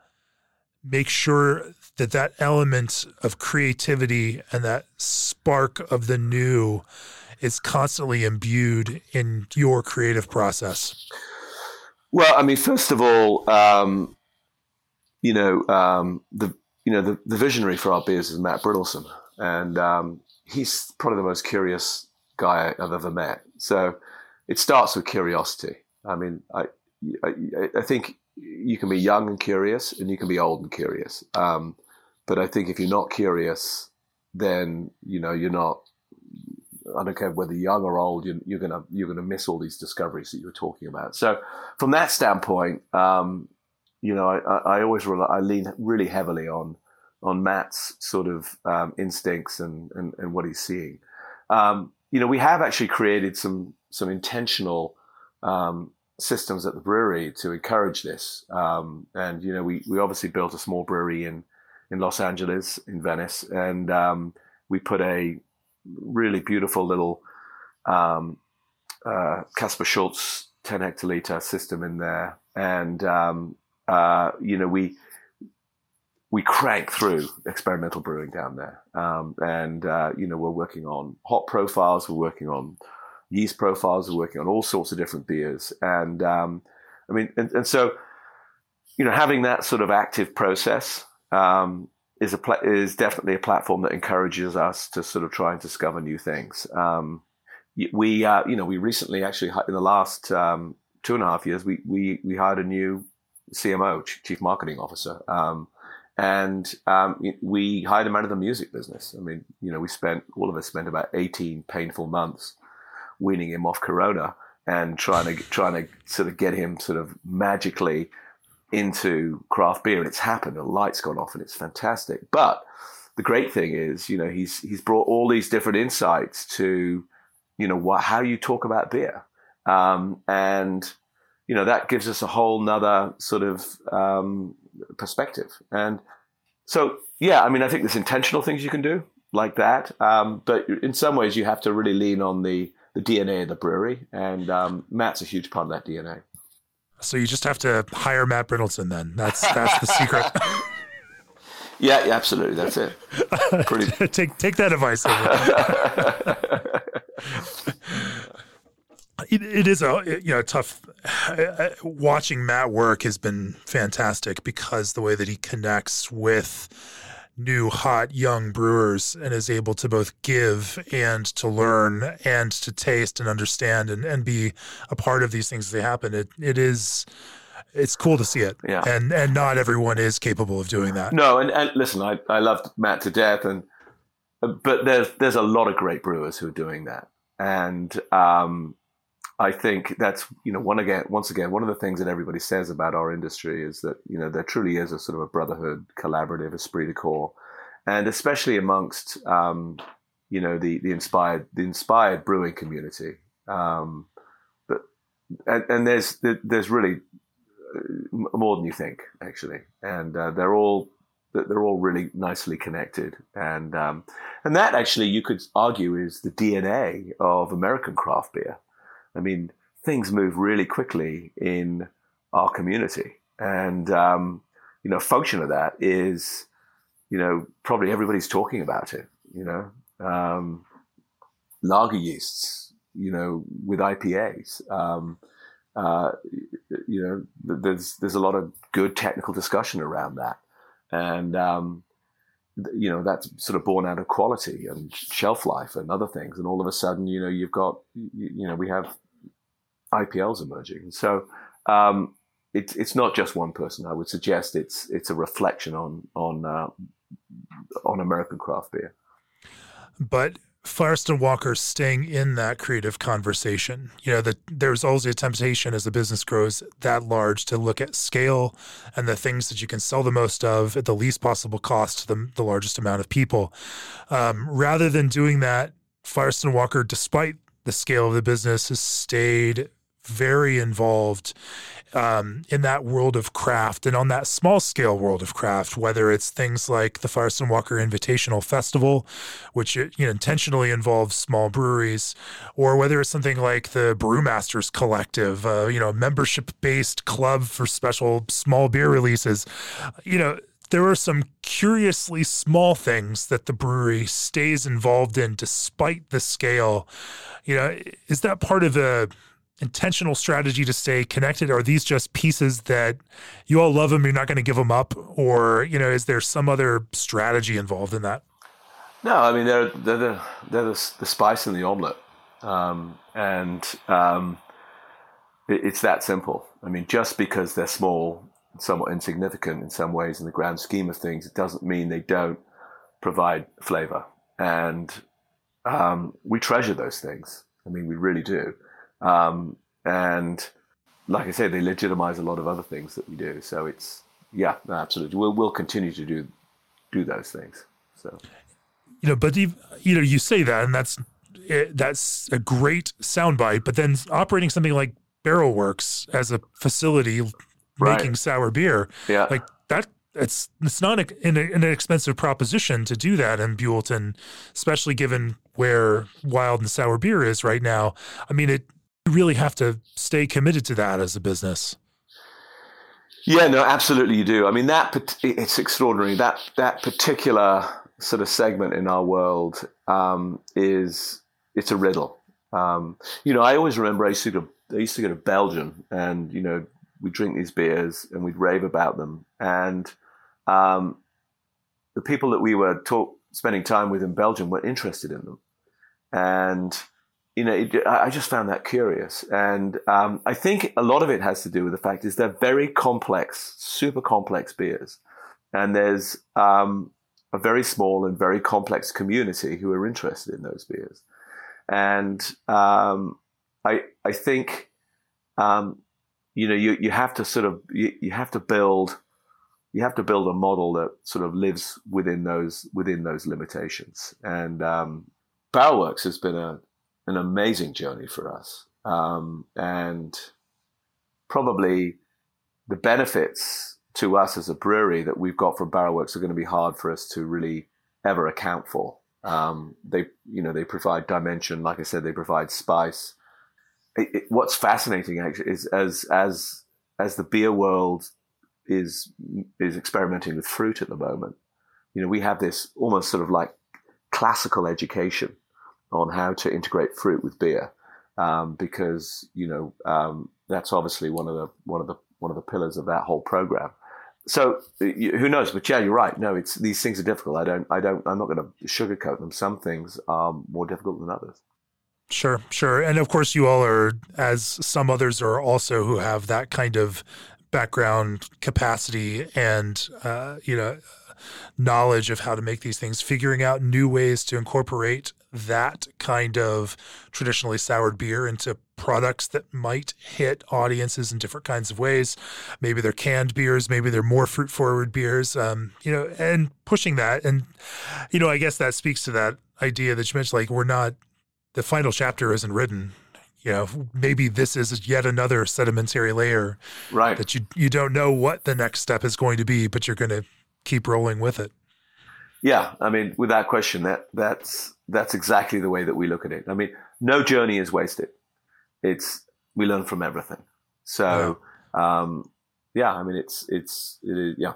make sure that that element of creativity and that spark of the new is constantly imbued in your creative process? Well, I mean, first of all, um, you know, um, the you know the, the visionary for our beers is Matt Brynildson, and um, he's probably the most curious guy I've ever met. So it starts with curiosity. I mean, I, I, I think you can be young and curious, and you can be old and curious. Um, but I think if you're not curious, then you know you're not. I don't care whether young or old, you're, you're gonna you're gonna miss all these discoveries that you were talking about. So, from that standpoint, um, you know, I, I always rely, I lean really heavily on on Matt's sort of um, instincts and, and, and what he's seeing. Um, you know, we have actually created some some intentional um, systems at the brewery to encourage this. Um, and you know, we we obviously built a small brewery in in Los Angeles, in Venice, and um, we put a really beautiful little um, uh, Kaspar Schulze 10 hectoliter system in there, and uh, you know we we crank through experimental brewing down there. Um, and, uh, you know, we're working on hop profiles, we're working on yeast profiles, we're working on all sorts of different beers. And, um, I mean, and, and, so, you know, having that sort of active process, um, is a is definitely a platform that encourages us to sort of try and discover new things. Um, we, uh, you know, we recently actually in the last um, two and a half years, we we we hired a new CMO, Chief Marketing Officer, um, and um, we hired him out of the music business. I mean, you know, we spent all of us spent about eighteen painful months weaning him off Corona and trying to trying to sort of get him sort of magically into craft beer. And it's happened. The light's gone off, and it's fantastic. But the great thing is, you know, he's he's brought all these different insights to, you know, what how you talk about beer, um, and you know that gives us a whole nother sort of um, perspective. And so, yeah, I mean, I think there's intentional things you can do like that. Um, but in some ways, you have to really lean on the, the DNA of the brewery. And um, Matt's a huge part of that DNA. So you just have to hire Matt Brynildson then. That's that's the secret. (laughs) yeah, yeah, absolutely. That's it. (laughs) Pretty... take take that advice. (laughs) it, it is a you know tough. Watching Matt work has been fantastic because the way that he connects with new hot young brewers and is able to both give and to learn and to taste and understand and, and be a part of these things as they happen. It it is it's cool to see it. Yeah. And and not everyone is capable of doing that. No, and, and listen, I, I loved Matt to death and but there's there's a lot of great brewers who are doing that. And um, I think that's you know one again once again one of the things that everybody says about our industry is that you know there truly is a sort of a brotherhood, collaborative esprit de corps, and especially amongst um, you know the the inspired the inspired brewing community. Um, but and, and there's there's really uh, more than you think actually, and uh, they're all they're all really nicely connected, and um, and that actually you could argue is the DNA of American craft beer. I mean, things move really quickly in our community. And, um, you know, a function of that is, you know, probably everybody's talking about it, you know, um, lager yeasts, you know, with IPAs. Um, uh, you know, there's there's a lot of good technical discussion around that, and um, you know that's sort of born out of quality and shelf life and other things. And all of a sudden, you know, you've got you, you know we have IPLs emerging. So um, it's it's not just one person. I would suggest it's it's a reflection on on uh, on American craft beer. But Firestone Walker staying in that creative conversation. You know, that there's always a temptation as a business grows that large to look at scale and the things that you can sell the most of at the least possible cost to the, the largest amount of people. Um, rather than doing that, Firestone Walker, despite the scale of the business, has stayed very involved um, in that world of craft and on that small scale world of craft, whether it's things like the Firestone Walker Invitational Festival, which you know, intentionally involves small breweries, or whether it's something like the Brewmasters Collective, uh, you know, membership based club for special small beer releases. You know, there are some curiously small things that the brewery stays involved in despite the scale. You know, is that part of the intentional strategy to stay connected? Are these just pieces that you all love them, you're not going to give them up, or you know, is there some other strategy involved in that? No, I mean they're they're the they're the, the spice in the omelet, um, and um, it, it's that simple. I mean, just because they're small, somewhat insignificant in some ways in the grand scheme of things, it doesn't mean they don't provide flavor. and um, we treasure those things. I mean, we really do. Um, and like I said, they legitimize a lot of other things that we do. So it's yeah, absolutely. We'll we'll continue to do do those things. So you know, but you, you know, you say that, and that's it, that's a great soundbite. But then operating something like Barrel Works as a facility Right. making sour beer, yeah, like that, it's it's not a, an, an expensive proposition to do that in Buellton, especially given where wild and sour beer is right now. I mean, it you really have to stay committed to that as a business. Yeah, no, absolutely, you do. I mean, that it's extraordinary. That that particular sort of segment in our world um, is it's a riddle. Um, you know, I always remember I used to go. I used to go to Belgium, and you know, we'd drink these beers and we'd rave about them, and um, the people that we were talk, spending time with in Belgium were interested in them, and you know, it, I just found that curious, and um, I think a lot of it has to do with the fact is they're very complex, super complex beers, and there's um, a very small and very complex community who are interested in those beers, and um, I I think um, you know you you have to sort of you, you have to build you have to build a model that sort of lives within those within those limitations, and um, Barrelworks has been a an amazing journey for us. Um, and probably the benefits to us as a brewery that we've got from Barrelworks are going to be hard for us to really ever account for. Um, they, you know, they provide dimension. Like I said, they provide spice. It, it, what's fascinating actually is as as as the beer world is is experimenting with fruit at the moment. You know, we have this almost sort of like classical education on how to integrate fruit with beer, um, because you know um, that's obviously one of the one of the one of the pillars of that whole program. So who knows? But yeah, you're right. No, it's these things are difficult. I don't. I don't. I'm not going to sugarcoat them. Some things are more difficult than others. Sure, sure. And of course, you all are, as some others are also who have that kind of background capacity and, uh, you know, knowledge of how to make these things, figuring out new ways to incorporate that kind of traditionally soured beer into products that might hit audiences in different kinds of ways. Maybe they're canned beers, maybe they're more fruit forward beers, um, you know, and pushing that. And, you know, I guess that speaks to that idea that you mentioned like, we're not, the final chapter isn't written. You know, maybe this is yet another sedimentary layer right. that you you don't know what the next step is going to be, but you're going to keep rolling with it. Yeah, I mean, without question, that that's that's exactly the way that we look at it. I mean, no journey is wasted. It's we learn from everything. So, yeah, um, yeah I mean, it's it's it is, yeah.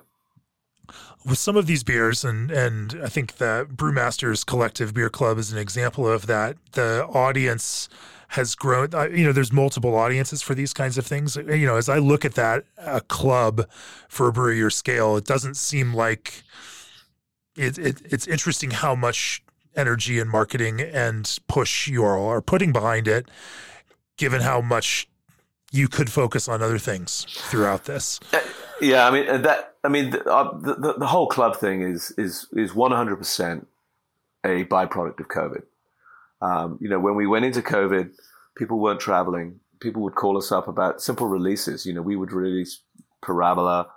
With some of these beers, and and I think the Brewmasters Collective Beer Club is an example of that. The audience has grown. You know, there's multiple audiences for these kinds of things. You know, as I look at that, a club for a brewery or scale, it doesn't seem like it, it, it's interesting how much energy and marketing and push you all are putting behind it, given how much you could focus on other things throughout this. Yeah, I mean that. I mean the, uh, the, the whole club thing is is is one hundred percent a byproduct of COVID. Um, you know, when we went into COVID, people weren't traveling. People would call us up about simple releases. You know, we would release Parabola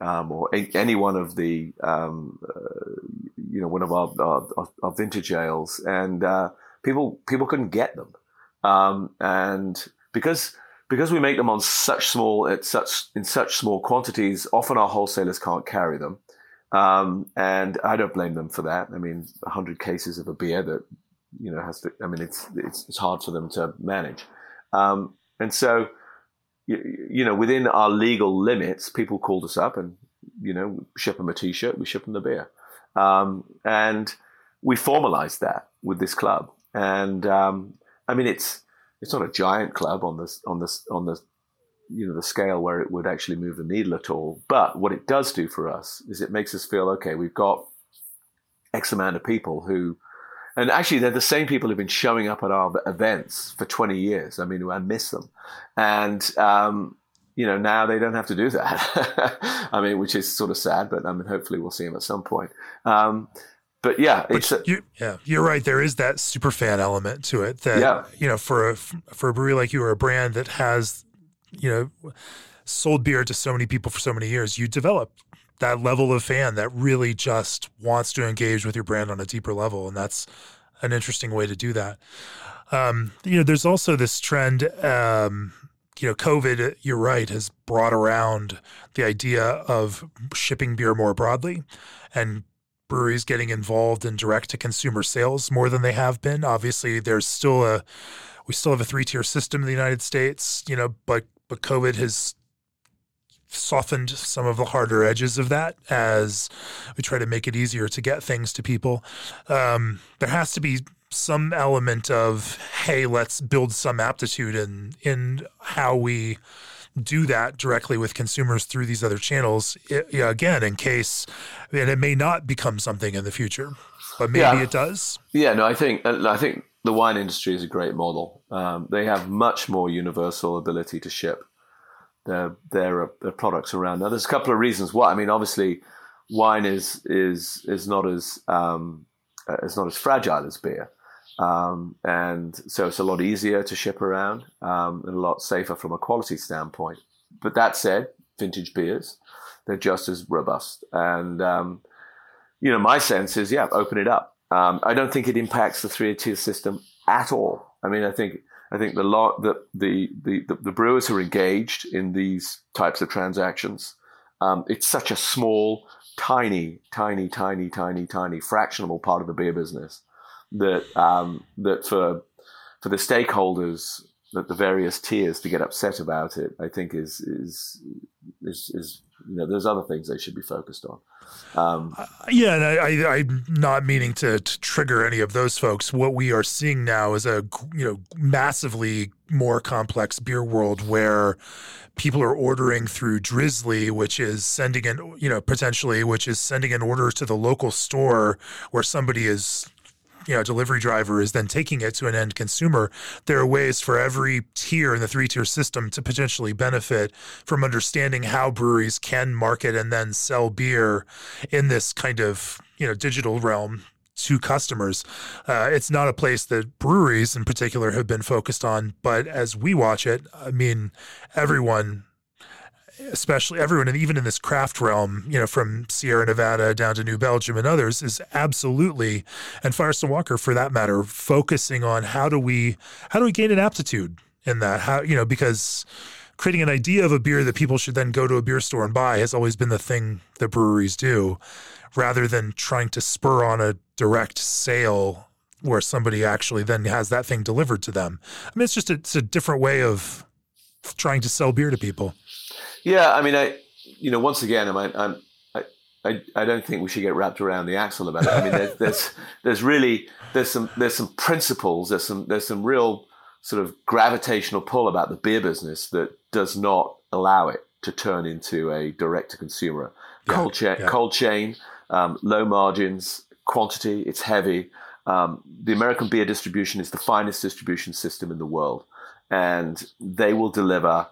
um, or any one of the, um, uh, you know, one of our, our, our vintage ales, and uh, people people couldn't get them, um, and because because we make them on such small at such in such small quantities, often our wholesalers can't carry them. Um, and I don't blame them for that. I mean, 100 cases of a beer that you know has to i mean it's it's, it's hard for them to manage um, and so you, you, know within our legal limits people called us up and you know ship them a t-shirt we ship them the beer. Um, and we formalized that with this club. And um, i mean it's it's not a giant club on this on this on the you know the scale where it would actually move the needle at all. But what it does do for us is it makes us feel okay we've got x amount of people who and actually, they're the same people who've been showing up at our events for 20 years. I mean, I miss them. And, um, you know, now they don't have to do that. (laughs) I mean, which is sort of sad, but I mean, hopefully we'll see them at some point. Um, but yeah, but a, you, yeah, you're right. There is that super fan element to it. That yeah. you know, for a for a brewery like you or a brand that has, you know, sold beer to so many people for so many years, you develop that level of fan that really just wants to engage with your brand on a deeper level, and that's an interesting way to do that. Um, you know, there's also this trend. Um, you know, COVID, you're right, has brought around the idea of shipping beer more broadly and breweries getting involved in direct to consumer sales more than they have been. Obviously, there's still a we still have a three tier system in the United States, you know, but but COVID has softened some of the harder edges of that as we try to make it easier to get things to people. Um, there has to be some element of hey, let's build some aptitude in in how we do that directly with consumers through these other channels. It, yeah, again, in case and it may not become something in the future, but maybe yeah. it does. Yeah, no, I think I think the wine industry is a great model. Um, they have much more universal ability to ship their, their, their products around. Now, there's a couple of reasons why. I mean, obviously, wine is is is not as um, uh, it's not as fragile as beer. Um, and so it's a lot easier to ship around um, and a lot safer from a quality standpoint. But that said, vintage beers, they're just as robust. And, um, you know, my sense is, yeah, open it up. Um, I don't think it impacts the three tier system at all. I mean, I think I think the lot the, the the the brewers are engaged in these types of transactions, um, it's such a small, tiny, tiny, tiny, tiny, tiny fractionable part of the beer business that um, that for for the stakeholders that the various tiers to get upset about it, I think is is is, is you know there's other things they should be focused on. Um, uh, yeah, and I, am not meaning to, to, trigger any of those folks. What we are seeing now is a you know massively more complex beer world where people are ordering through Drizly, which is sending in you know potentially, which is sending an order to the local store where somebody is you know delivery driver is then taking it to an end consumer there are ways for every tier in the three tier system to potentially benefit from understanding how breweries can market and then sell beer in this kind of you know digital realm to customers. Uh, it's not a place that breweries in particular have been focused on, but as we watch it, I mean, everyone especially everyone, and even in this craft realm, you know, from Sierra Nevada down to New Belgium and others, is absolutely, and Firestone Walker for that matter, focusing on how do we how do we gain an aptitude in that? How you know because creating an idea of a beer that people should then go to a beer store and buy has always been the thing that breweries do, rather than trying to spur on a direct sale where somebody actually then has that thing delivered to them. I mean, it's just a, it's a different way of trying to sell beer to people. Yeah, I mean, I, you know, once again, I'm, I'm I, I, don't think we should get wrapped around the axle about it. I mean, there's, (laughs) there's, there's really there's some there's some principles. There's some there's some real sort of gravitational pull about the beer business that does not allow it to turn into a direct to consumer yeah, cold chain. Yeah. Cold chain, um, low margins, quantity. It's heavy. Um, the American beer distribution is the finest distribution system in the world, and they will deliver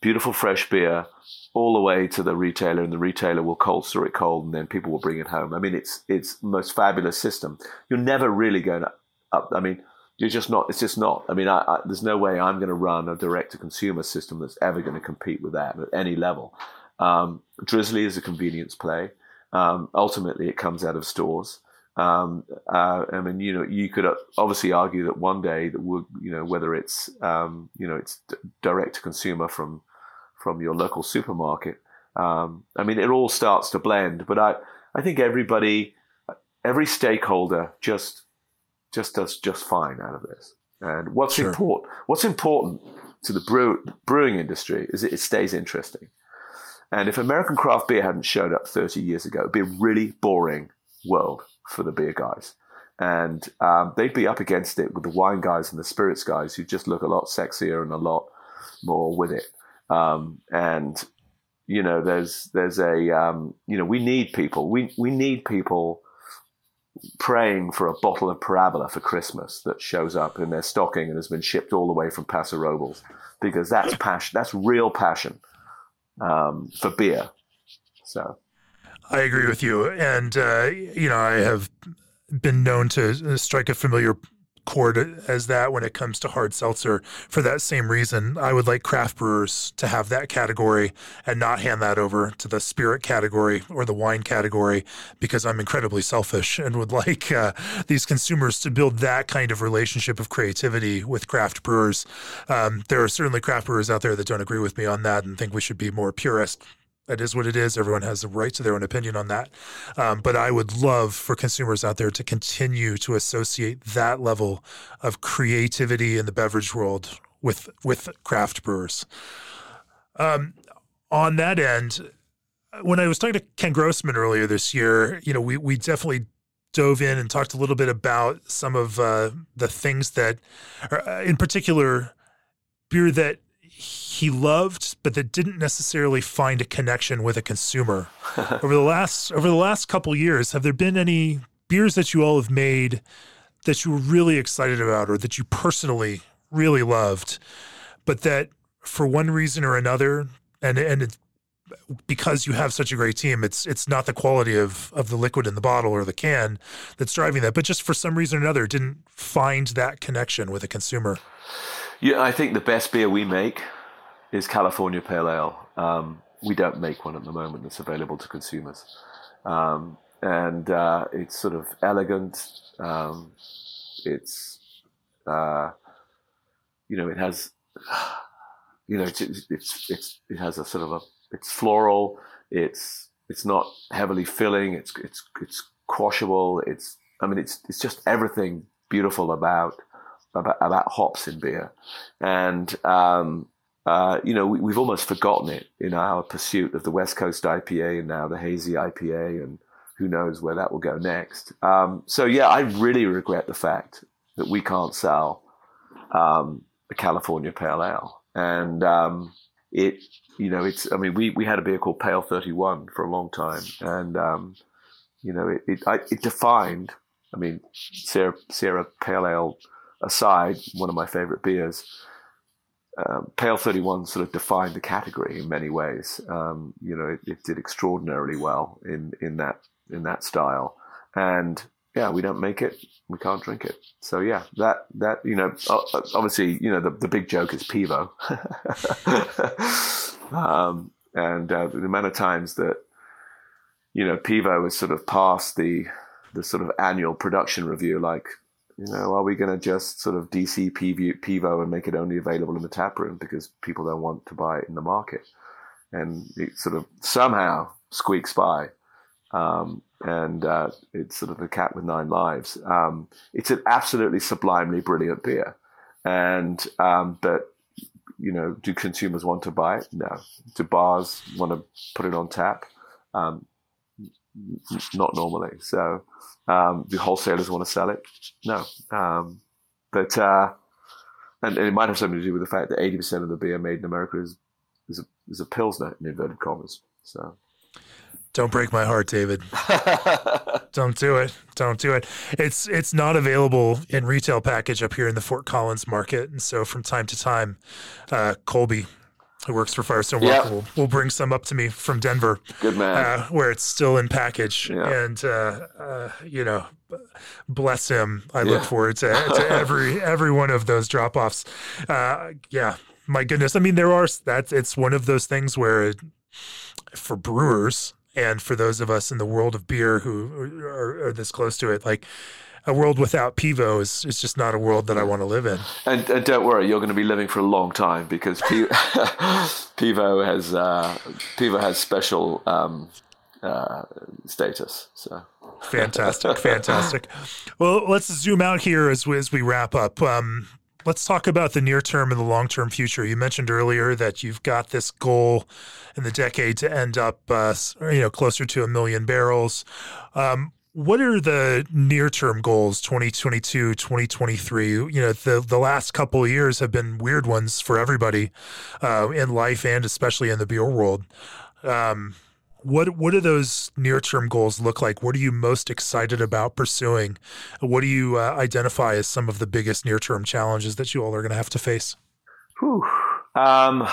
beautiful fresh beer all the way to the retailer, and the retailer will cold store it cold, and then people will bring it home. I mean, it's it's most fabulous system. You're never really going up. I mean, you're just not. It's just not. I mean, I, I, there's no way I'm going to run a direct to consumer system that's ever going to compete with that at any level. Um, Drizly is a convenience play. Um, ultimately, it comes out of stores. Um, uh, I mean, you know, you could obviously argue that one day that would, you know, whether it's, um, you know, it's direct to consumer from from your local supermarket. Um, I mean, it all starts to blend, but I, I think everybody, every stakeholder just, just does just fine out of this. And what's sure. important, what's important to the brew, brewing industry is that it stays interesting. And if American craft beer hadn't showed up 30 years ago, it'd be a really boring world for the beer guys. And um, they'd be up against it with the wine guys and the spirits guys who just look a lot sexier and a lot more with it. Um, and you know, there's there's a um, you know we need people. We we need people praying for a bottle of Parabola for Christmas that shows up in their stocking and has been shipped all the way from Paso Robles because that's passion. That's real passion um, for beer. So. I agree with you, and uh, you know I have been known to strike a familiar chord as that when it comes to hard seltzer for that same reason. I would like craft brewers to have that category and not hand that over to the spirit category or the wine category because I'm incredibly selfish and would (laughs) like uh, these consumers to build that kind of relationship of creativity with craft brewers. Um, there are certainly craft brewers out there that don't agree with me on that and think we should be more purist that is what it is. Everyone has the right to their own opinion on that. Um, but I would love for consumers out there to continue to associate that level of creativity in the beverage world with with craft brewers. Um, on that end, when I was talking to Ken Grossman earlier this year, you know, we we definitely dove in and talked a little bit about some of uh, the things that, uh, in particular, beer that he loved, but that didn't necessarily find a connection with a consumer. (laughs) over the last over the last couple years, have there been any beers that you all have made that you were really excited about, or that you personally really loved, but that for one reason or another, and and it, because you have such a great team, it's it's not the quality of of the liquid in the bottle or the can that's driving that, but just for some reason or another, didn't find that connection with a consumer. Yeah, I think the best beer we make is California Pale Ale. Um, we don't make one at the moment that's available to consumers. Um, and uh, it's sort of elegant. Um, it's, uh, you know, it has, (sighs) you know, it's, it's, it's, it has a sort of a, it's floral. It's, it's not heavily filling. It's, it's, it's quashable. It's, I mean, it's, it's just everything beautiful about, about, about hops in beer. And, um, uh, you know, we, have almost forgotten it in our pursuit of the West Coast IPA and now the hazy IPA, and who knows where that will go next. Um, so, yeah, I really regret the fact that we can't sell um, a California Pale Ale. And um, it, you know, it's, I mean, we, we had a beer called Pale 31 for a long time. And, um, you know, it, it, I, it defined, I mean, Sierra, Sierra Pale Ale aside, one of my favorite beers um, Pale 31 sort of defined the category in many ways. Um, you know, it, it, did extraordinarily well in, in that in that style, and yeah, we don't make it, we can't drink it. So yeah, that that you know, obviously, you know, the, the big joke is Pivo, (laughs) um, and uh, the amount of times that you know Pivo has sort of passed the the sort of annual production review, like you know, are we going to just sort of DC Pivo and make it only available in the tap room because people don't want to buy it in the market? And it sort of somehow squeaks by. Um, and uh, it's sort of a cat with nine lives. Um, it's an absolutely sublimely brilliant beer. And, um, but, you know, do consumers want to buy it? No. Do bars want to put it on tap? Not normally. So, um, do wholesalers want to sell it? No. Um, but uh, and, and, it might have something to do with the fact that eighty percent of the beer made in America is is a, is a pilsner in inverted commas. So. Don't break my heart, David. (laughs) Don't do it. Don't do it. It's it's not available in retail package up here in the Fort Collins market, and so from time to time, uh, Colby who works for Firestone Walker, yep. will, will bring some up to me from Denver. Good man. Uh, where it's still in package. And, uh, uh, you know, bless him. I yeah. look forward to, to (laughs) every every one of those drop offs. Uh, yeah, my goodness. I mean, there are, that's, it's one of those things where it, for brewers and for those of us in the world of beer who are, are this close to it, like, a world without Pivo is, is just not a world that I want to live in. And, and don't worry, you're going to be living for a long time because P- Pivo (laughs) has uh, Pivo has special um, uh, status. So fantastic, fantastic. Well, let's zoom out here as as we wrap up. Um, let's talk about the near term and the long term future. You mentioned earlier that you've got this goal in the decade to end up, uh, you know, closer to a million barrels. Um, what are the near term goals 2022 2023 you know the the last couple of years have been weird ones for everybody uh, in life and especially in the beer world. Um, what what do those near term goals look like? What are you most excited about pursuing? What do you uh, identify as some of the biggest near term challenges that you all are going to have to face? Whew. Um,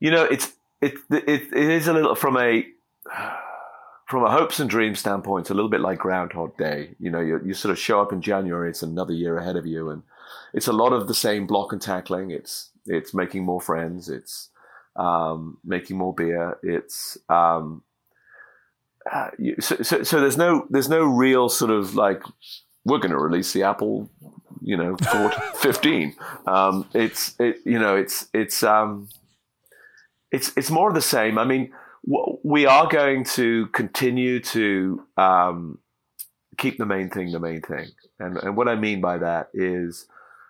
you know it's it, it it is a little from a from a hopes and dreams standpoint, it's a little bit like Groundhog Day. You know, you, you sort of show up in January, it's another year ahead of you, and it's a lot of the same block and tackling. It's it's making more friends. It's um, making more beer. It's um, uh, so, so, so there's no there's no real sort of like we're going to release the Apple, you know, (laughs) 15. Um, it's it, you know it's it's um, it's it's more of the same. I mean, we are going to continue to um, keep the main thing the main thing, and and what I mean by that is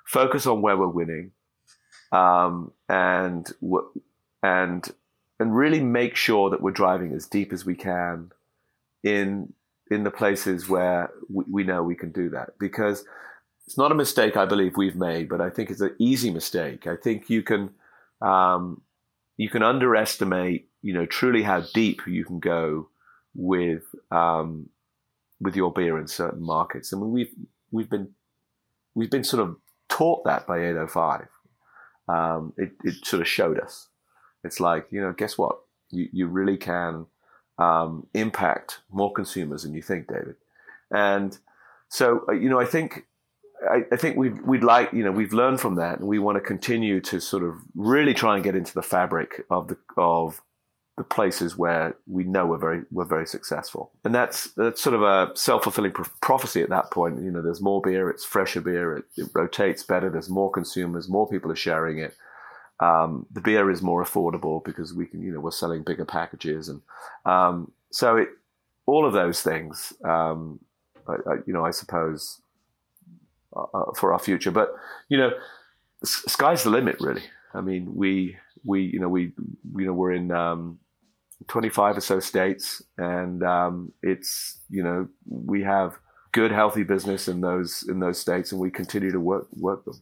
focus on where we're winning, um, and and and really make sure that we're driving as deep as we can in in the places where we, we know we can do that because it's not a mistake I believe we've made, but I think it's an easy mistake. I think you can um, you can underestimate, you know, truly how deep you can go with um, with your beer in certain markets. I mean, we've we've been we've been sort of taught that by 805. Um, it, it sort of showed us. It's like, you know, guess what? You, you really can um, impact more consumers than you think, David. And so, uh, you know, I think I, I, think we'd, we'd like, you know, we've learned from that and we want to continue to sort of really try and get into the fabric of the, of the places where we know we're very, we're very successful. And that's, that's sort of a self-fulfilling prophecy at that point. You know, there's more beer, it's fresher beer, it, it rotates better, there's more consumers, more people are sharing it. Um, the beer is more affordable because we can, you know, we're selling bigger packages, and um, so it, all of those things, um, I, I, you know, I suppose uh, uh for our future. But you know, sky's the limit, really. I mean, we we you know we you know we're in um, 25 or so states, and um, it's you know we have good healthy business in those in those states, and we continue to work work them.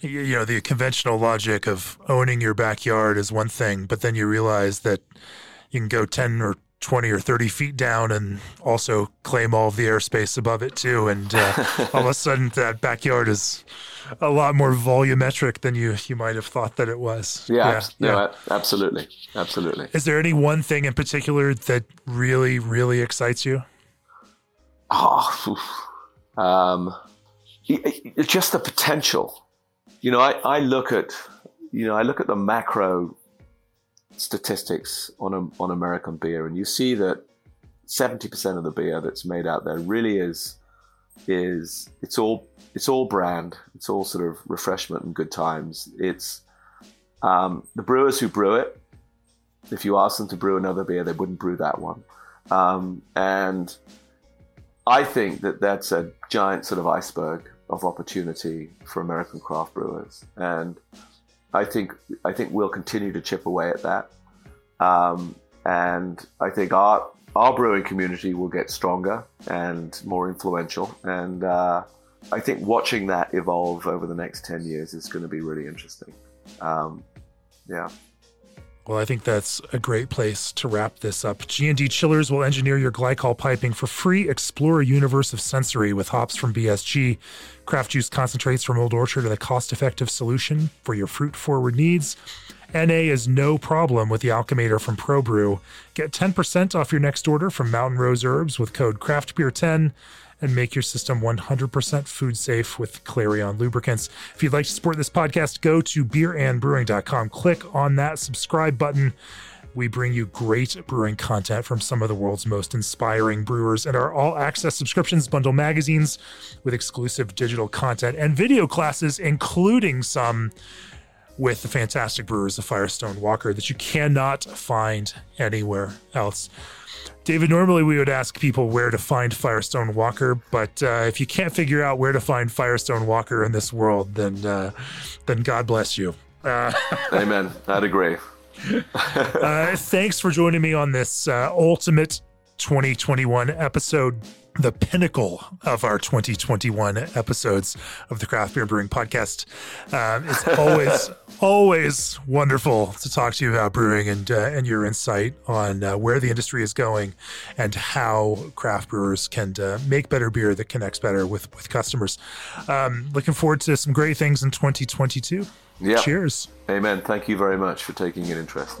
You know the conventional logic of owning your backyard is one thing but then you realize that you can go 10 or 20 or 30 feet down and also claim all of the airspace above it too. And uh, (laughs) all of a sudden that backyard is a lot more volumetric than you you might have thought that it was. Yeah, yeah, no, absolutely. Absolutely. Is there any one thing in particular that really really excites you? Oh um, just the potential. You know, I, I look at, you know, I look at the macro statistics on a, on American beer, and you see that seventy percent of the beer that's made out there really is is it's all it's all brand, it's all sort of refreshment and good times. It's um, the brewers who brew it. If you ask them to brew another beer, they wouldn't brew that one. Um, and I think that that's a giant sort of iceberg of opportunity for American craft brewers, and I think I think we'll continue to chip away at that. Um, and I think our our brewing community will get stronger and more influential. And uh, I think watching that evolve over the next ten years is going to be really interesting. Um, yeah. Well, I think that's a great place to wrap this up. G&D Chillers will engineer your glycol piping for free. Explore a universe of sensory with hops from BSG. Craft juice concentrates from Old Orchard are the cost-effective solution for your fruit-forward needs. NA is no problem with the Alchemator from ProBrew. Get 10% off your next order from Mountain Rose Herbs with code CraftBeer10 and make your system 100% food safe with Clarion lubricants. If you'd like to support this podcast, go to beerandbrewing.com, click on that subscribe button. We bring you great brewing content from some of the world's most inspiring brewers, and our all access subscriptions bundle magazines with exclusive digital content and video classes, including some with the fantastic brewers of Firestone Walker that you cannot find anywhere else. David, normally we would ask people where to find Firestone Walker, but uh, if you can't figure out where to find Firestone Walker in this world, then uh, then God bless you. Uh, (laughs) Amen. I'd agree. (laughs) Uh, thanks for joining me on this uh, ultimate 2021 episode the pinnacle of our 2021 episodes of the Craft Beer Brewing Podcast. Um, it's (laughs) always, always wonderful to talk to you about brewing and uh, and your insight on uh, where the industry is going and how craft brewers can uh, make better beer that connects better with with customers. Um, looking forward to some great things in 2022. Yeah. Cheers. Amen. Thank you very much for taking an interest.